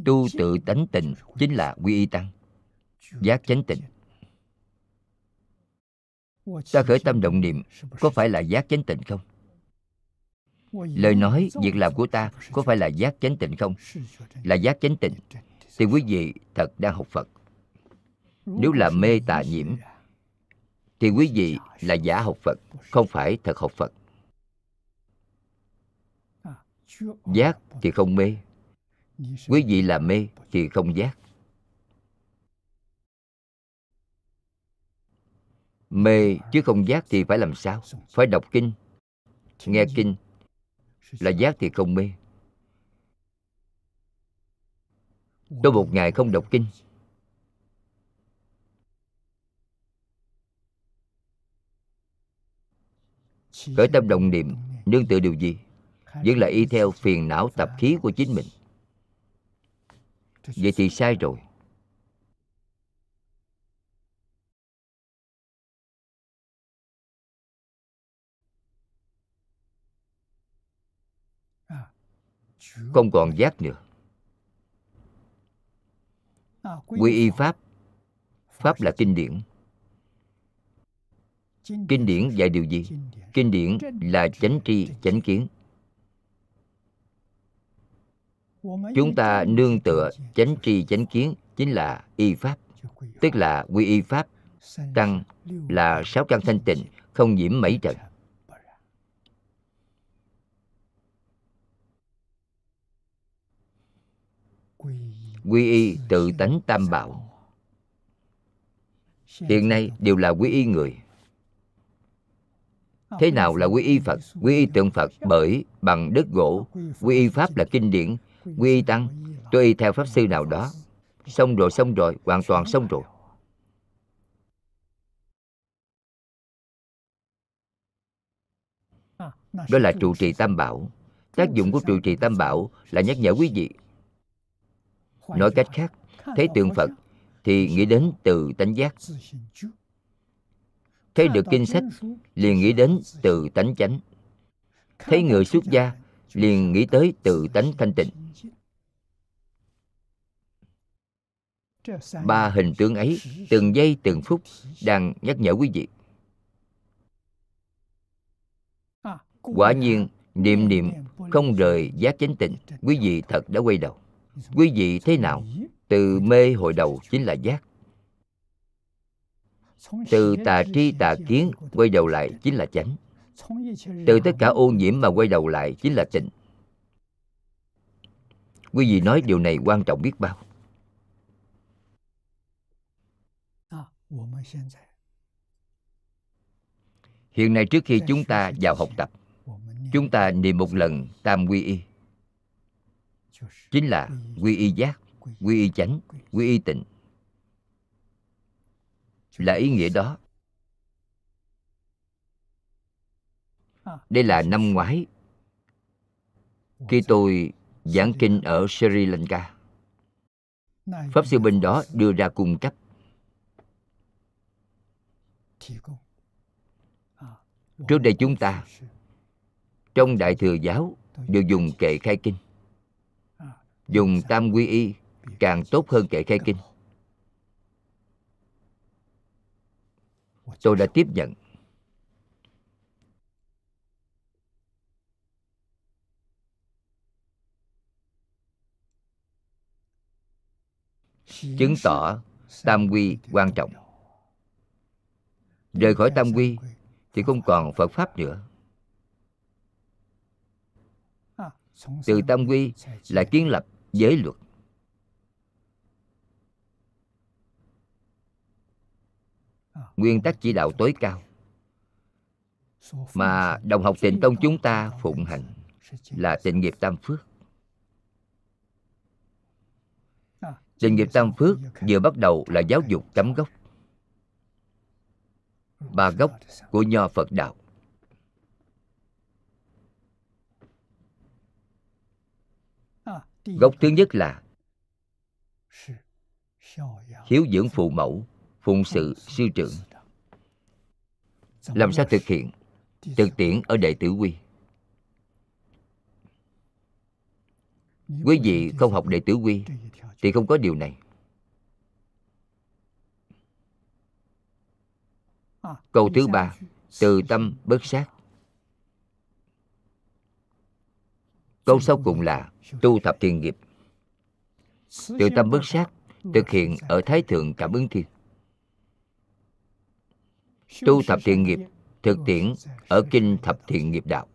Tu tự tánh tình chính là quy y tăng. Giác chánh tịnh ta khởi tâm động niệm, có phải là giác chánh tịnh không? Lời nói việc làm của ta có phải là giác chánh tịnh không? Là giác chánh tịnh thì quý vị thật đang học phật. Nếu là mê tà nhiễm thì quý vị là giả học phật, không phải thật học phật giác thì không mê. Quý vị là mê thì không giác. Mê chứ không giác thì phải làm sao? Phải đọc kinh. Nghe kinh là giác thì không mê. Tôi một ngày không đọc kinh. Khởi tâm đồng niệm, nương tựa điều gì? Vẫn là y theo phiền não tập khí của chính mình. Vậy thì sai rồi. Không còn giác nữa. Quy y pháp. Pháp là kinh điển. Kinh điển dạy điều gì? Kinh điển là chánh tri, chánh kiến. Chúng ta nương tựa, chánh tri, chánh kiến chính là y pháp, tức là quy y pháp. Tăng là sáu căn thanh tịnh, không nhiễm mấy trần. Quy y tự tánh tam bảo. Hiện nay đều là quy y người. Thế nào là quy y phật? Quy y tượng phật bởi bằng đất gỗ. Quy y pháp là kinh điển quy y tăng tôi y theo pháp sư nào đó. Xong rồi xong rồi, hoàn toàn xong rồi. Đó là trụ trì tam bảo. Tác dụng của trụ trì tam bảo là nhắc nhở quý vị. Nói cách khác thấy tượng phật thì nghĩ đến từ tánh giác. Thấy được kinh sách, liền nghĩ đến từ tánh chánh. Thấy người xuất gia liền nghĩ tới tự tánh thanh tịnh. Ba hình tướng ấy, từng giây từng phút, đang nhắc nhở quý vị. Quả nhiên, niệm niệm không rời giác chánh tịnh, quý vị thật đã quay đầu. Quý vị thế nào? Từ mê hồi đầu chính là giác. Từ tà tri tà kiến quay đầu lại chính là chánh từ tất cả ô nhiễm mà quay đầu lại chính là tịnh quý vị nói điều này quan trọng biết bao. Hiện nay trước khi chúng ta vào học tập, chúng ta niệm một lần tam quy y. Chính là quy y giác, quy y chánh, quy y tịnh. Là ý nghĩa đó. Đây là năm ngoái, khi tôi giảng kinh ở sri lanka, pháp sư bên đó đưa ra cung cấp. Trước đây chúng ta, trong đại thừa giáo, đều dùng kệ khai kinh. Dùng tam quy y càng tốt hơn kệ khai kinh. Tôi đã tiếp nhận. Chứng tỏ tam quy quan trọng. Rời khỏi tam quy thì không còn phật pháp nữa. Từ tam quy là kiến lập giới luật. Nguyên tắc chỉ đạo tối cao mà đồng học tịnh tông chúng ta phụng hành là tịnh nghiệp tam phước. Sự nghiệp tam phước vừa bắt đầu là giáo dục cắm gốc. Ba gốc của nho phật đạo. Gốc thứ nhất là hiếu dưỡng phụ mẫu, phụng sự sư trưởng. Làm sao thực hiện? Thực tiễn ở đệ tử quy. Quý vị không học đệ tử quy, thì không có điều này. Câu thứ ba, từ tâm bất sát. Câu sau cùng là, tu thập thiền nghiệp. Từ tâm bất sát thực hiện ở thái thượng cảm ứng thiên. Tu thập thiện nghiệp thực tiễn ở kinh thập thiện nghiệp đạo.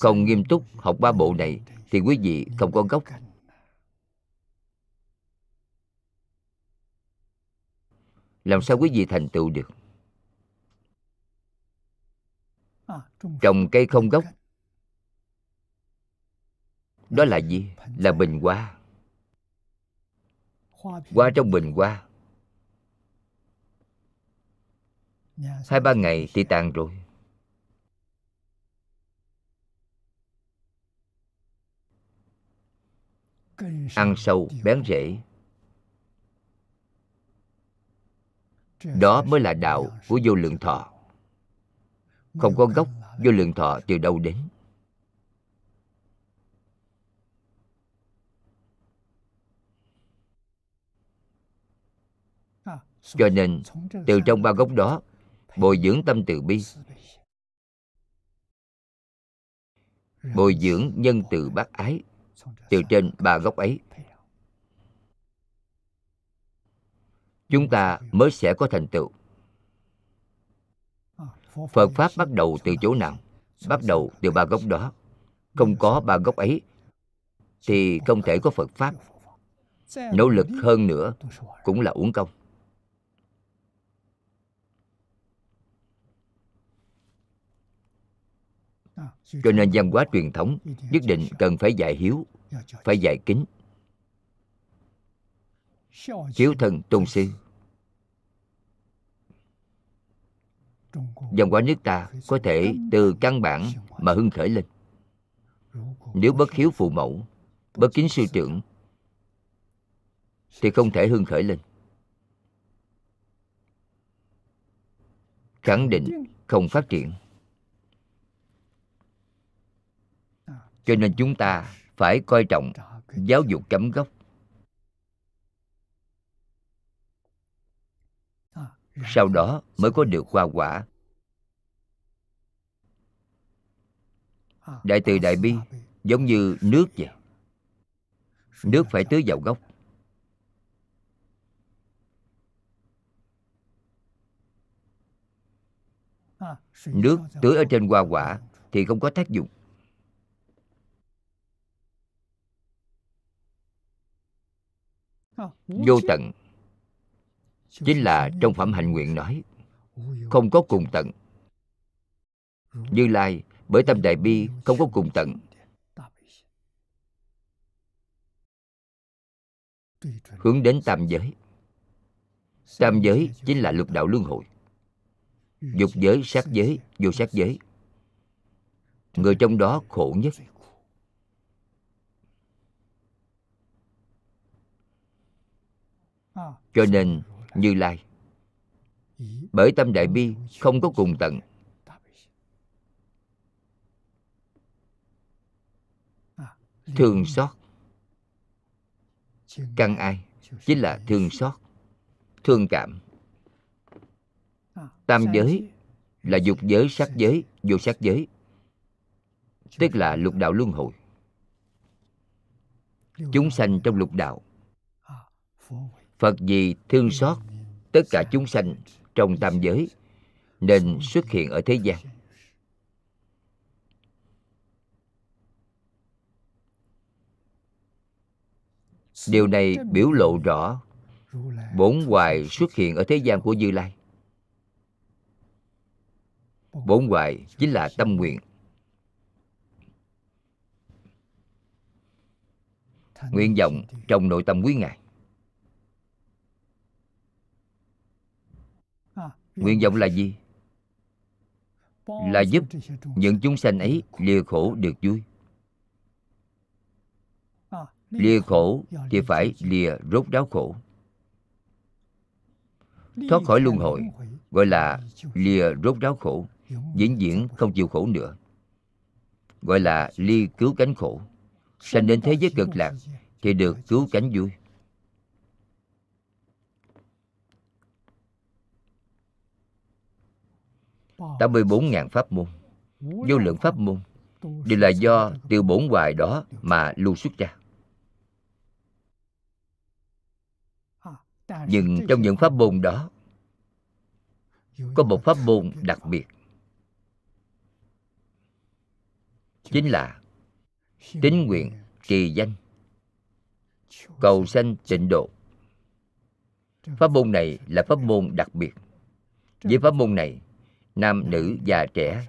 Không nghiêm túc học ba bộ này thì quý vị không có gốc. Làm sao quý vị thành tựu được? Trồng cây không gốc. Đó là gì? Là bình hoa. Hoa trong bình hoa. Hai ba ngày thì tàn rồi. Ăn sâu bén rễ. Đó mới là đạo của vô lượng thọ. Không có gốc vô lượng thọ từ đâu đến. Cho nên từ trong ba gốc đó bồi dưỡng tâm từ bi. bồi dưỡng nhân từ bác ái từ trên ba gốc ấy. Chúng ta mới sẽ có thành tựu. Phật pháp bắt đầu từ chỗ nào? Bắt đầu từ ba gốc đó. Không có ba gốc ấy, thì không thể có phật pháp. Nỗ lực hơn nữa cũng là uổng công. Cho nên văn hóa truyền thống nhất định cần phải dạy hiếu, phải dạy kính. Hiếu thần tôn sư. Văn hóa nước ta có thể từ căn bản mà hưng khởi lên. Nếu bất hiếu phụ mẫu, bất kính sư trưởng, thì không thể hưng khởi lên. Khẳng định không phát triển. Cho nên chúng ta phải coi trọng giáo dục chấm gốc. Sau đó mới có được hoa quả. Đại từ đại bi giống như nước vậy. Nước phải tưới vào gốc. Nước tưới ở trên hoa quả thì không có tác dụng. Vô tận. Chính là trong phẩm hạnh nguyện nói không có cùng tận. Như lai bởi tâm đại bi không có cùng tận. Hướng đến tam giới. Tam giới chính là lục đạo luân hồi. Dục giới sát giới vô sát giới. Người trong đó khổ nhất cho nên như lai. Bởi tâm đại bi không có cùng tận. Thương xót. Căn ai? Chính là thương xót. Thương cảm. Tam giới là dục giới, sắc giới, vô sắc giới. Tức là lục đạo luân hồi. Chúng sanh trong lục đạo phật vì thương xót tất cả chúng sanh trong tam giới nên xuất hiện ở thế gian. Điều này biểu lộ rõ bốn hoài xuất hiện ở thế gian của như lai. Bốn hoài chính là tâm nguyện. Nguyện vọng trong nội tâm quý ngài. Nguyện vọng là gì? là giúp những chúng sanh ấy lìa khổ được vui. Lìa khổ thì phải lìa rốt ráo khổ. Thoát khỏi luân hồi gọi là lìa rốt ráo khổ vĩnh viễn không chịu khổ nữa. Gọi là ly cứu cánh khổ. Sanh đến thế giới cực lạc thì được cứu cánh vui 84.000 pháp môn. Vô lượng pháp môn. Đều là do từ bổn hoài đó mà lưu xuất ra. Nhưng trong những pháp môn đó, Có một pháp môn đặc biệt. Chính là Tín nguyện trì danh, Cầu sanh tịnh độ. Pháp môn này là pháp môn đặc biệt. Với pháp môn này nam nữ già trẻ.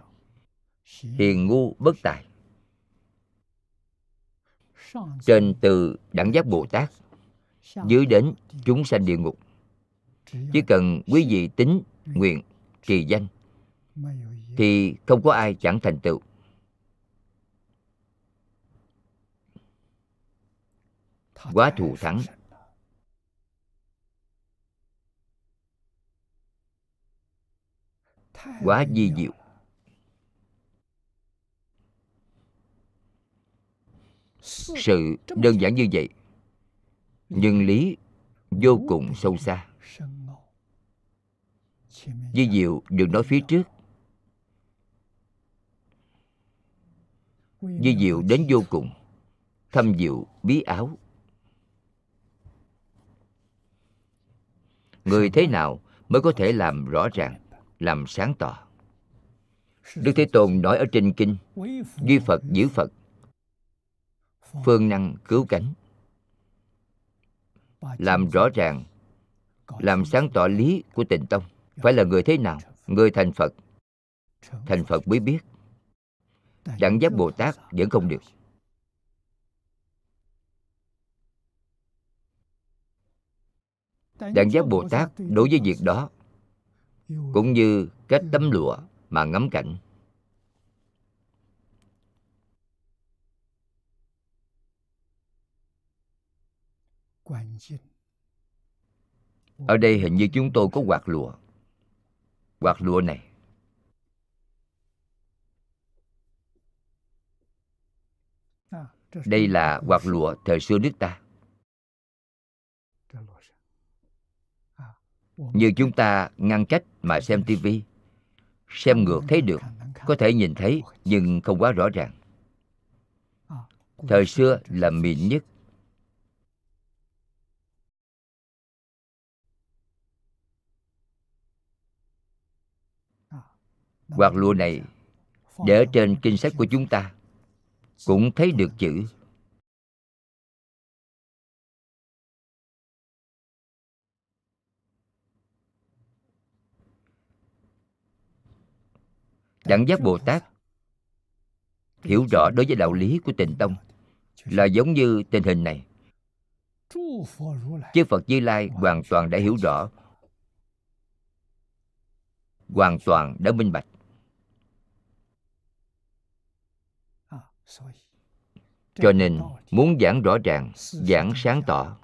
Hiền ngu bất tài. Trên từ đẳng giác bồ tát, dưới đến chúng sanh địa ngục. Chỉ cần quý vị tính nguyện trì danh, thì không có ai chẳng thành tựu. Quá thù thắng. Quá di diệu. Sự đơn giản như vậy, nhưng lý vô cùng sâu xa. Di diệu được nói phía trước. Di diệu đến vô cùng, thâm diệu, bí áo. Người thế nào mới có thể làm rõ ràng? Làm sáng tỏ. Đức thế tôn nói ở trên kinh, duy phật giữ phật, phương năng cứu cánh. Làm rõ ràng, làm sáng tỏ lý của tịnh tông, phải là người thế nào? Người thành phật. Thành phật mới biết. Đẳng giác bồ tát vẫn không được. Đẳng giác bồ tát đối với việc đó cũng như cách tấm lụa mà ngắm cảnh. Ở đây hình như chúng tôi có quạt lụa. Quạt lụa này. Đây là quạt lụa thời xưa nước ta như chúng ta ngăn cách mà xem tivi xem ngược thấy được có thể nhìn thấy nhưng không quá rõ ràng. Thời xưa là mịn nhất. Quạt lụa này để ở trên kinh sách của chúng ta cũng thấy được chữ đẳng giác bồ tát. Hiểu rõ đối với đạo lý của tịnh tông là giống như tình hình này. Chư phật như lai hoàn toàn đã hiểu rõ, hoàn toàn đã minh bạch. Cho nên muốn giảng rõ ràng, giảng sáng tỏ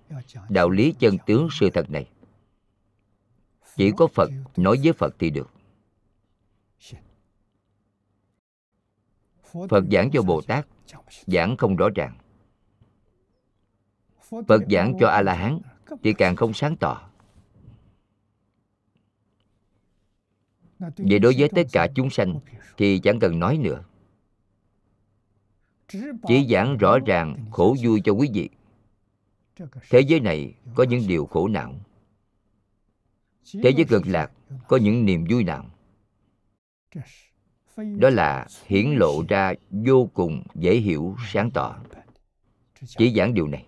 đạo lý chân tướng sự thật này, chỉ có phật nói với phật thì được. Phật giảng cho bồ tát giảng không rõ ràng. Phật giảng cho a la hán thì càng không sáng tỏ. Vậy đối với tất cả chúng sanh, thì chẳng cần nói nữa. Chỉ giảng rõ ràng khổ vui cho quý vị. Thế giới này có những điều khổ não. Thế giới cực lạc có những niềm vui nào? Đó là hiển lộ ra vô cùng dễ hiểu, sáng tỏ. Chỉ giảng điều này.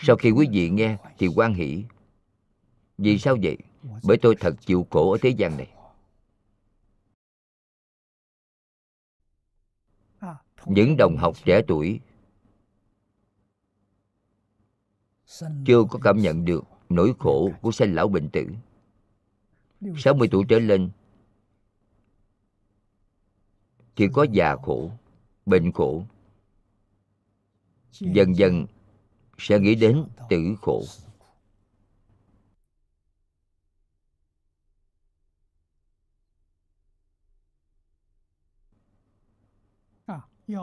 Sau khi quý vị nghe thì quan hỷ. Vì sao vậy? Bởi tôi thật chịu khổ ở thế gian này. Những đồng học trẻ tuổi chưa có cảm nhận được nỗi khổ của sanh lão bệnh tử. 60 tuổi trở lên thì có già khổ, bệnh khổ. Dần dần sẽ nghĩ đến tử khổ.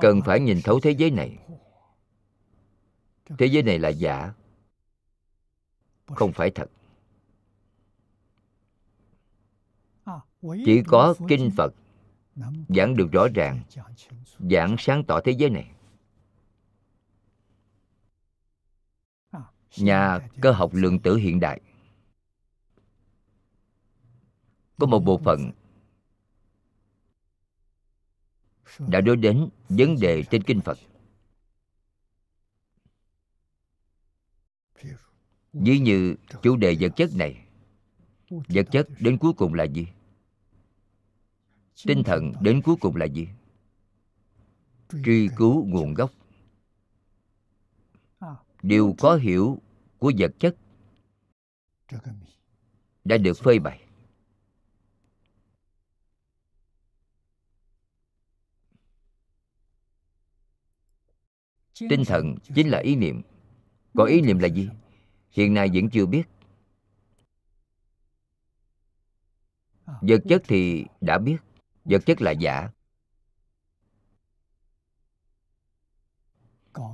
Cần phải nhìn thấu thế giới này. Thế giới này là giả, không phải thật. chỉ có kinh phật giảng được rõ ràng. Giảng sáng tỏ thế giới này. Nhà cơ học lượng tử hiện đại. Có một bộ phận đã đối đến vấn đề trên kinh phật. Ví như chủ đề vật chất này. Vật chất đến cuối cùng là gì? Tinh thần đến cuối cùng là gì? Truy cứu nguồn gốc. Điều có hiểu của vật chất đã được phơi bày tinh thần chính là ý niệm. Có ý niệm là gì? Hiện nay vẫn chưa biết. Vật chất thì đã biết vật chất là giả.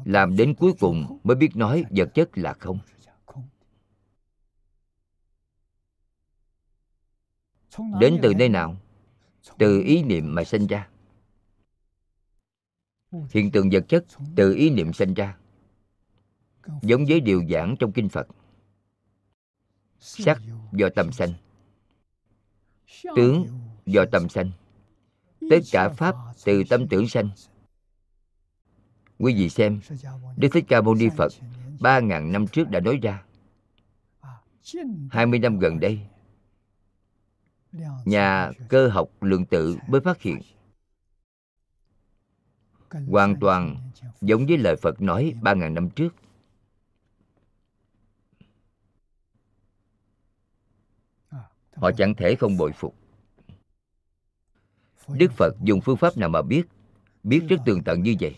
Làm đến cuối cùng mới biết nói vật chất là không. Đến từ nơi nào? Từ ý niệm mà sinh ra. Hiện tượng vật chất từ ý niệm sinh ra, giống với điều giảng trong kinh phật. Sắc do tâm sanh, tướng do tâm sanh tất cả pháp từ tâm tưởng sanh. Quý vị xem, đức thích ca mâu ni phật ba ngàn năm trước đã nói ra. hai mươi năm gần đây, nhà cơ học lượng tự mới phát hiện. Hoàn toàn giống với lời phật nói ba ngàn năm trước. Họ chẳng thể không bội phục đức phật dùng phương pháp nào mà biết biết rất tường tận như vậy?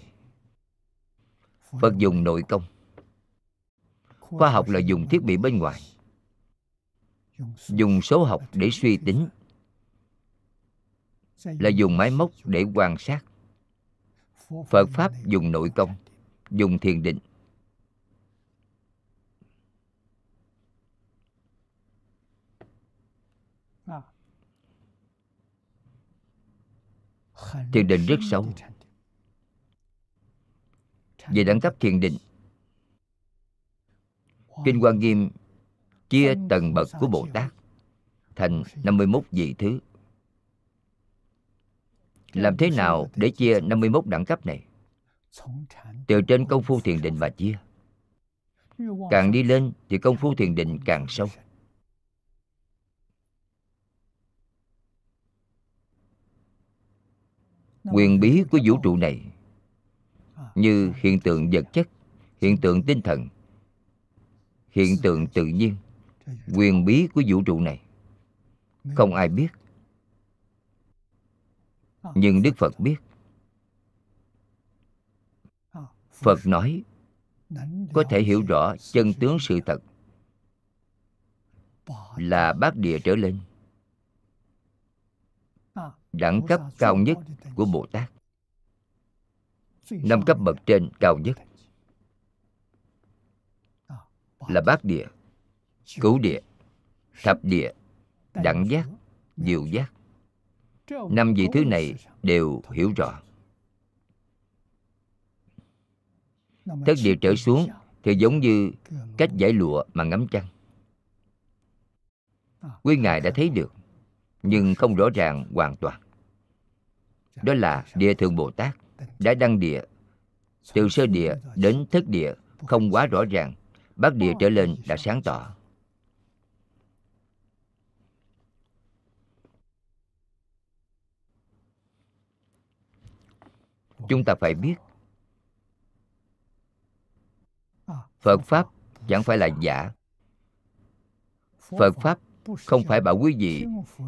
Phật dùng nội công. Khoa học là dùng thiết bị bên ngoài. Dùng số học để suy tính. Là dùng máy móc để quan sát. Phật pháp dùng nội công, dùng thiền định. Thiền định rất sâu về đẳng cấp thiền định kinh quan nghiêm chia tầng bậc của bồ tát thành 51 vị thứ. Làm thế nào để chia 51 đẳng cấp này? Từ trên công phu thiền định mà chia. Càng đi lên thì công phu thiền định càng sâu quyền bí của vũ trụ này. Như hiện tượng vật chất hiện tượng tinh thần hiện tượng tự nhiên. Quyền bí của vũ trụ này. Không ai biết. Nhưng đức phật biết. Phật nói có thể hiểu rõ chân tướng sự thật là bát địa trở lên đẳng cấp cao nhất của bồ tát. Năm cấp bậc trên cao nhất là bát địa cửu địa thập địa đẳng giác diệu giác. Năm vị thứ này đều hiểu rõ. Thất địa trở xuống thì giống như cách giải lụa mà ngắm trăng. Quý ngài đã thấy được nhưng không rõ ràng hoàn toàn. Đó là địa thượng bồ tát đã đăng địa. Từ sơ địa đến thất địa không quá rõ ràng. Bát địa trở lên đã sáng tỏ. Chúng ta phải biết, phật pháp chẳng phải là giả. Phật pháp không phải bảo quý vị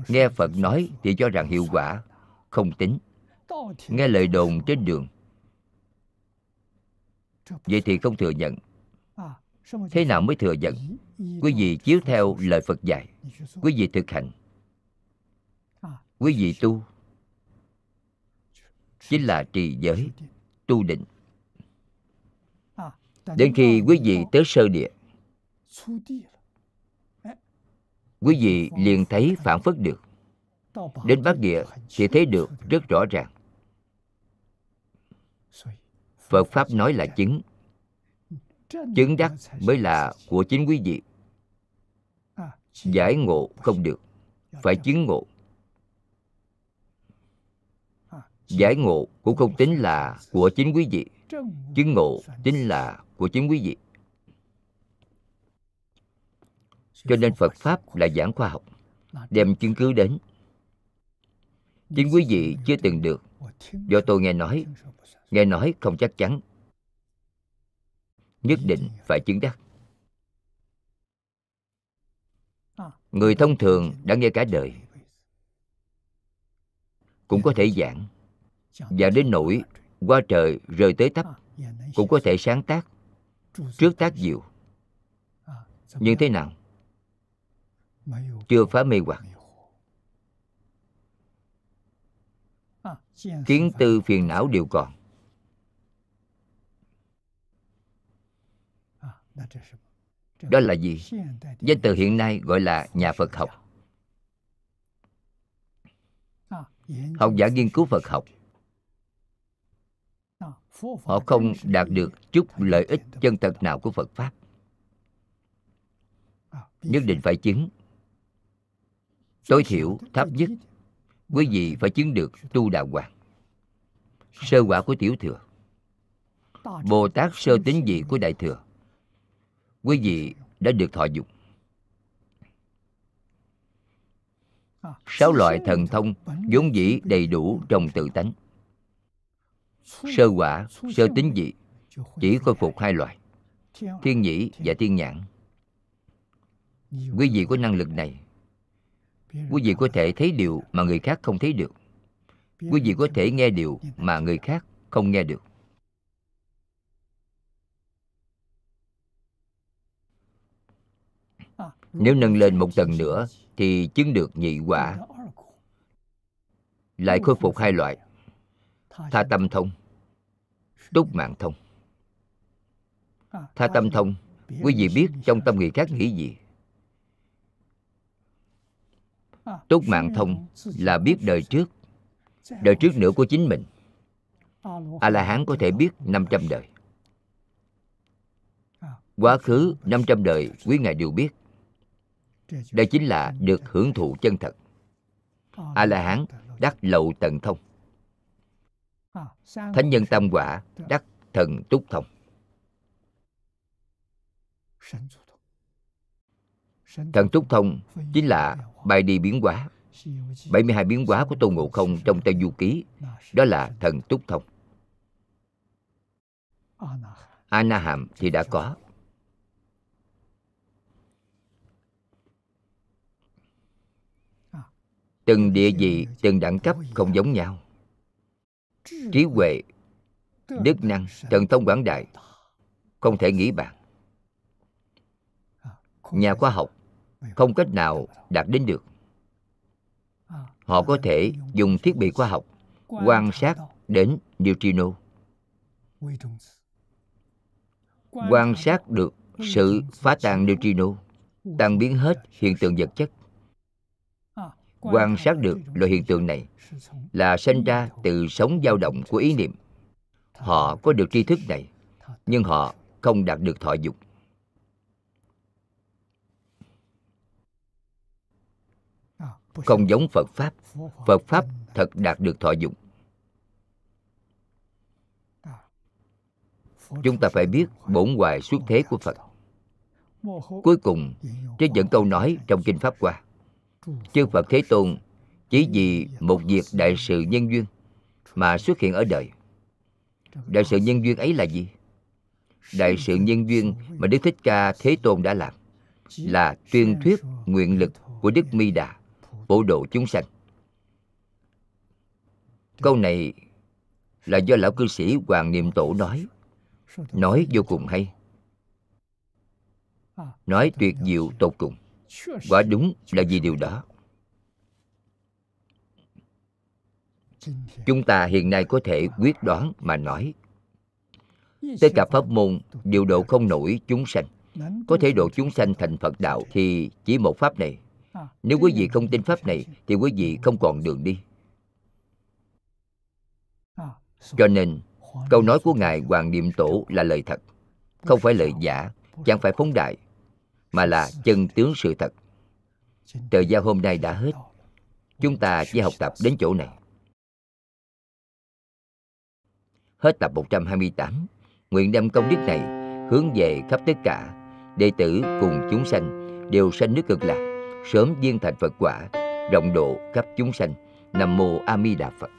nghe phật nói thì cho rằng hiệu quả. Không tính. Nghe lời đồn trên đường. Vậy thì không thừa nhận. Thế nào mới thừa nhận? Quý vị chiếu theo lời phật dạy. Quý vị thực hành. Quý vị tu. Chính là trì giới, tu định. Đến khi quý vị tới sơ địa quý vị liền thấy phản phất được. Đến bát địa thì thấy được rất rõ ràng. Phật pháp nói là chứng. Chứng đắc mới là của chính quý vị. Giải ngộ không được, phải chứng ngộ. Giải ngộ cũng không tính là của chính quý vị. Chứng ngộ chính là của chính quý vị. Cho nên phật pháp là giảng khoa học, đem chứng cứ đến. Chính quý vị chưa từng được. Do tôi nghe nói nghe nói không chắc chắn. Nhất định phải chứng đắc. Người thông thường đã nghe cả đời, cũng có thể giảng. Và đến nỗi qua trời rơi tới tấp, cũng có thể sáng tác, trước tác diệu. Nhưng thế nào? Chưa phá mê hoặc. Kiến tư phiền não đều còn. Đó là gì? Danh từ hiện nay gọi là nhà phật học. Học giả nghiên cứu phật học. Họ không đạt được chút lợi ích chân thật nào của phật pháp. Nhất định phải chứng tối thiểu thấp nhất quý vị phải chứng được tu đạo hoàng, sơ quả của tiểu thừa, bồ tát sơ tính vị của đại thừa. Quý vị đã được thọ dụng sáu loại thần thông vốn dĩ đầy đủ trong tự tánh. Sơ quả, sơ tính vị chỉ khôi phục hai loại, thiên nhĩ và thiên nhãn. Quý vị có năng lực này quý vị có thể thấy điều mà người khác không thấy được. Quý vị có thể nghe điều mà người khác không nghe được. Nếu nâng lên một tầng nữa thì chứng được nhị quả. Lại khôi phục hai loại. Tha tâm thông, túc mạng thông. Tha tâm thông, quý vị biết trong tâm người khác nghĩ gì? Túc mạng thông là biết đời trước. Đời trước nữa của chính mình. A la hán có thể biết 500 đời. Quá khứ 500 đời quý ngài đều biết. Đây chính là được hưởng thụ chân thật. A la hán đắc lậu tận thông. Thánh nhân tam quả đắc thần túc thông thần túc thông chính là bài đi biến hóa. 72 biến hóa của Tôn Ngộ Không trong Tây Du Ký Đó là thần túc thông. A Na Hàm thì đã có. Từng địa vị, từng đẳng cấp không giống nhau. Trí huệ, đức năng, thần thông quảng đại Không thể nghĩ bàn. Nhà khoa học không cách nào đạt đến được. Họ có thể dùng thiết bị khoa học quan sát đến neutrino. Quan sát được sự phá tan neutrino, tan biến hết hiện tượng vật chất. Quan sát được loại hiện tượng này là sinh ra từ sống dao động của ý niệm. Họ có được tri thức này, nhưng họ không đạt được thọ dục. Không giống phật pháp. Phật pháp thật đạt được thọ dụng. Chúng ta phải biết bổn hoài xuất thế của phật. Cuối cùng trích dẫn câu nói trong kinh pháp qua chư phật thế tôn chỉ vì một việc đại sự nhân duyên mà xuất hiện ở đời. Đại sự nhân duyên ấy là gì? Đại sự nhân duyên mà đức thích ca thế tôn đã làm là tuyên thuyết nguyện lực của đức mi đà phổ độ chúng sanh. Câu này là do lão cư sĩ hoàng niệm tổ nói. Nói vô cùng hay. Nói tuyệt diệu tột cùng. Quả đúng là vì điều đó. Chúng ta hiện nay có thể quyết đoán mà nói. Tất cả pháp môn đều độ không nổi chúng sanh. Có thể độ chúng sanh thành phật đạo thì chỉ một pháp này nếu quý vị không tin pháp này, thì quý vị không còn đường đi. Cho nên, câu nói của ngài hoàng niệm tổ là lời thật. Không phải lời giả, chẳng phải phóng đại, mà là chân tướng sự thật. Thời gian hôm nay đã hết. Chúng ta chỉ học tập đến chỗ này. Hết tập 128 nguyện đem công đức này hướng về khắp tất cả đệ tử cùng chúng sanh đều sanh nước cực lạc sớm viên thành Phật quả, rộng độ khắp chúng sanh. Nam mô a di đà phật.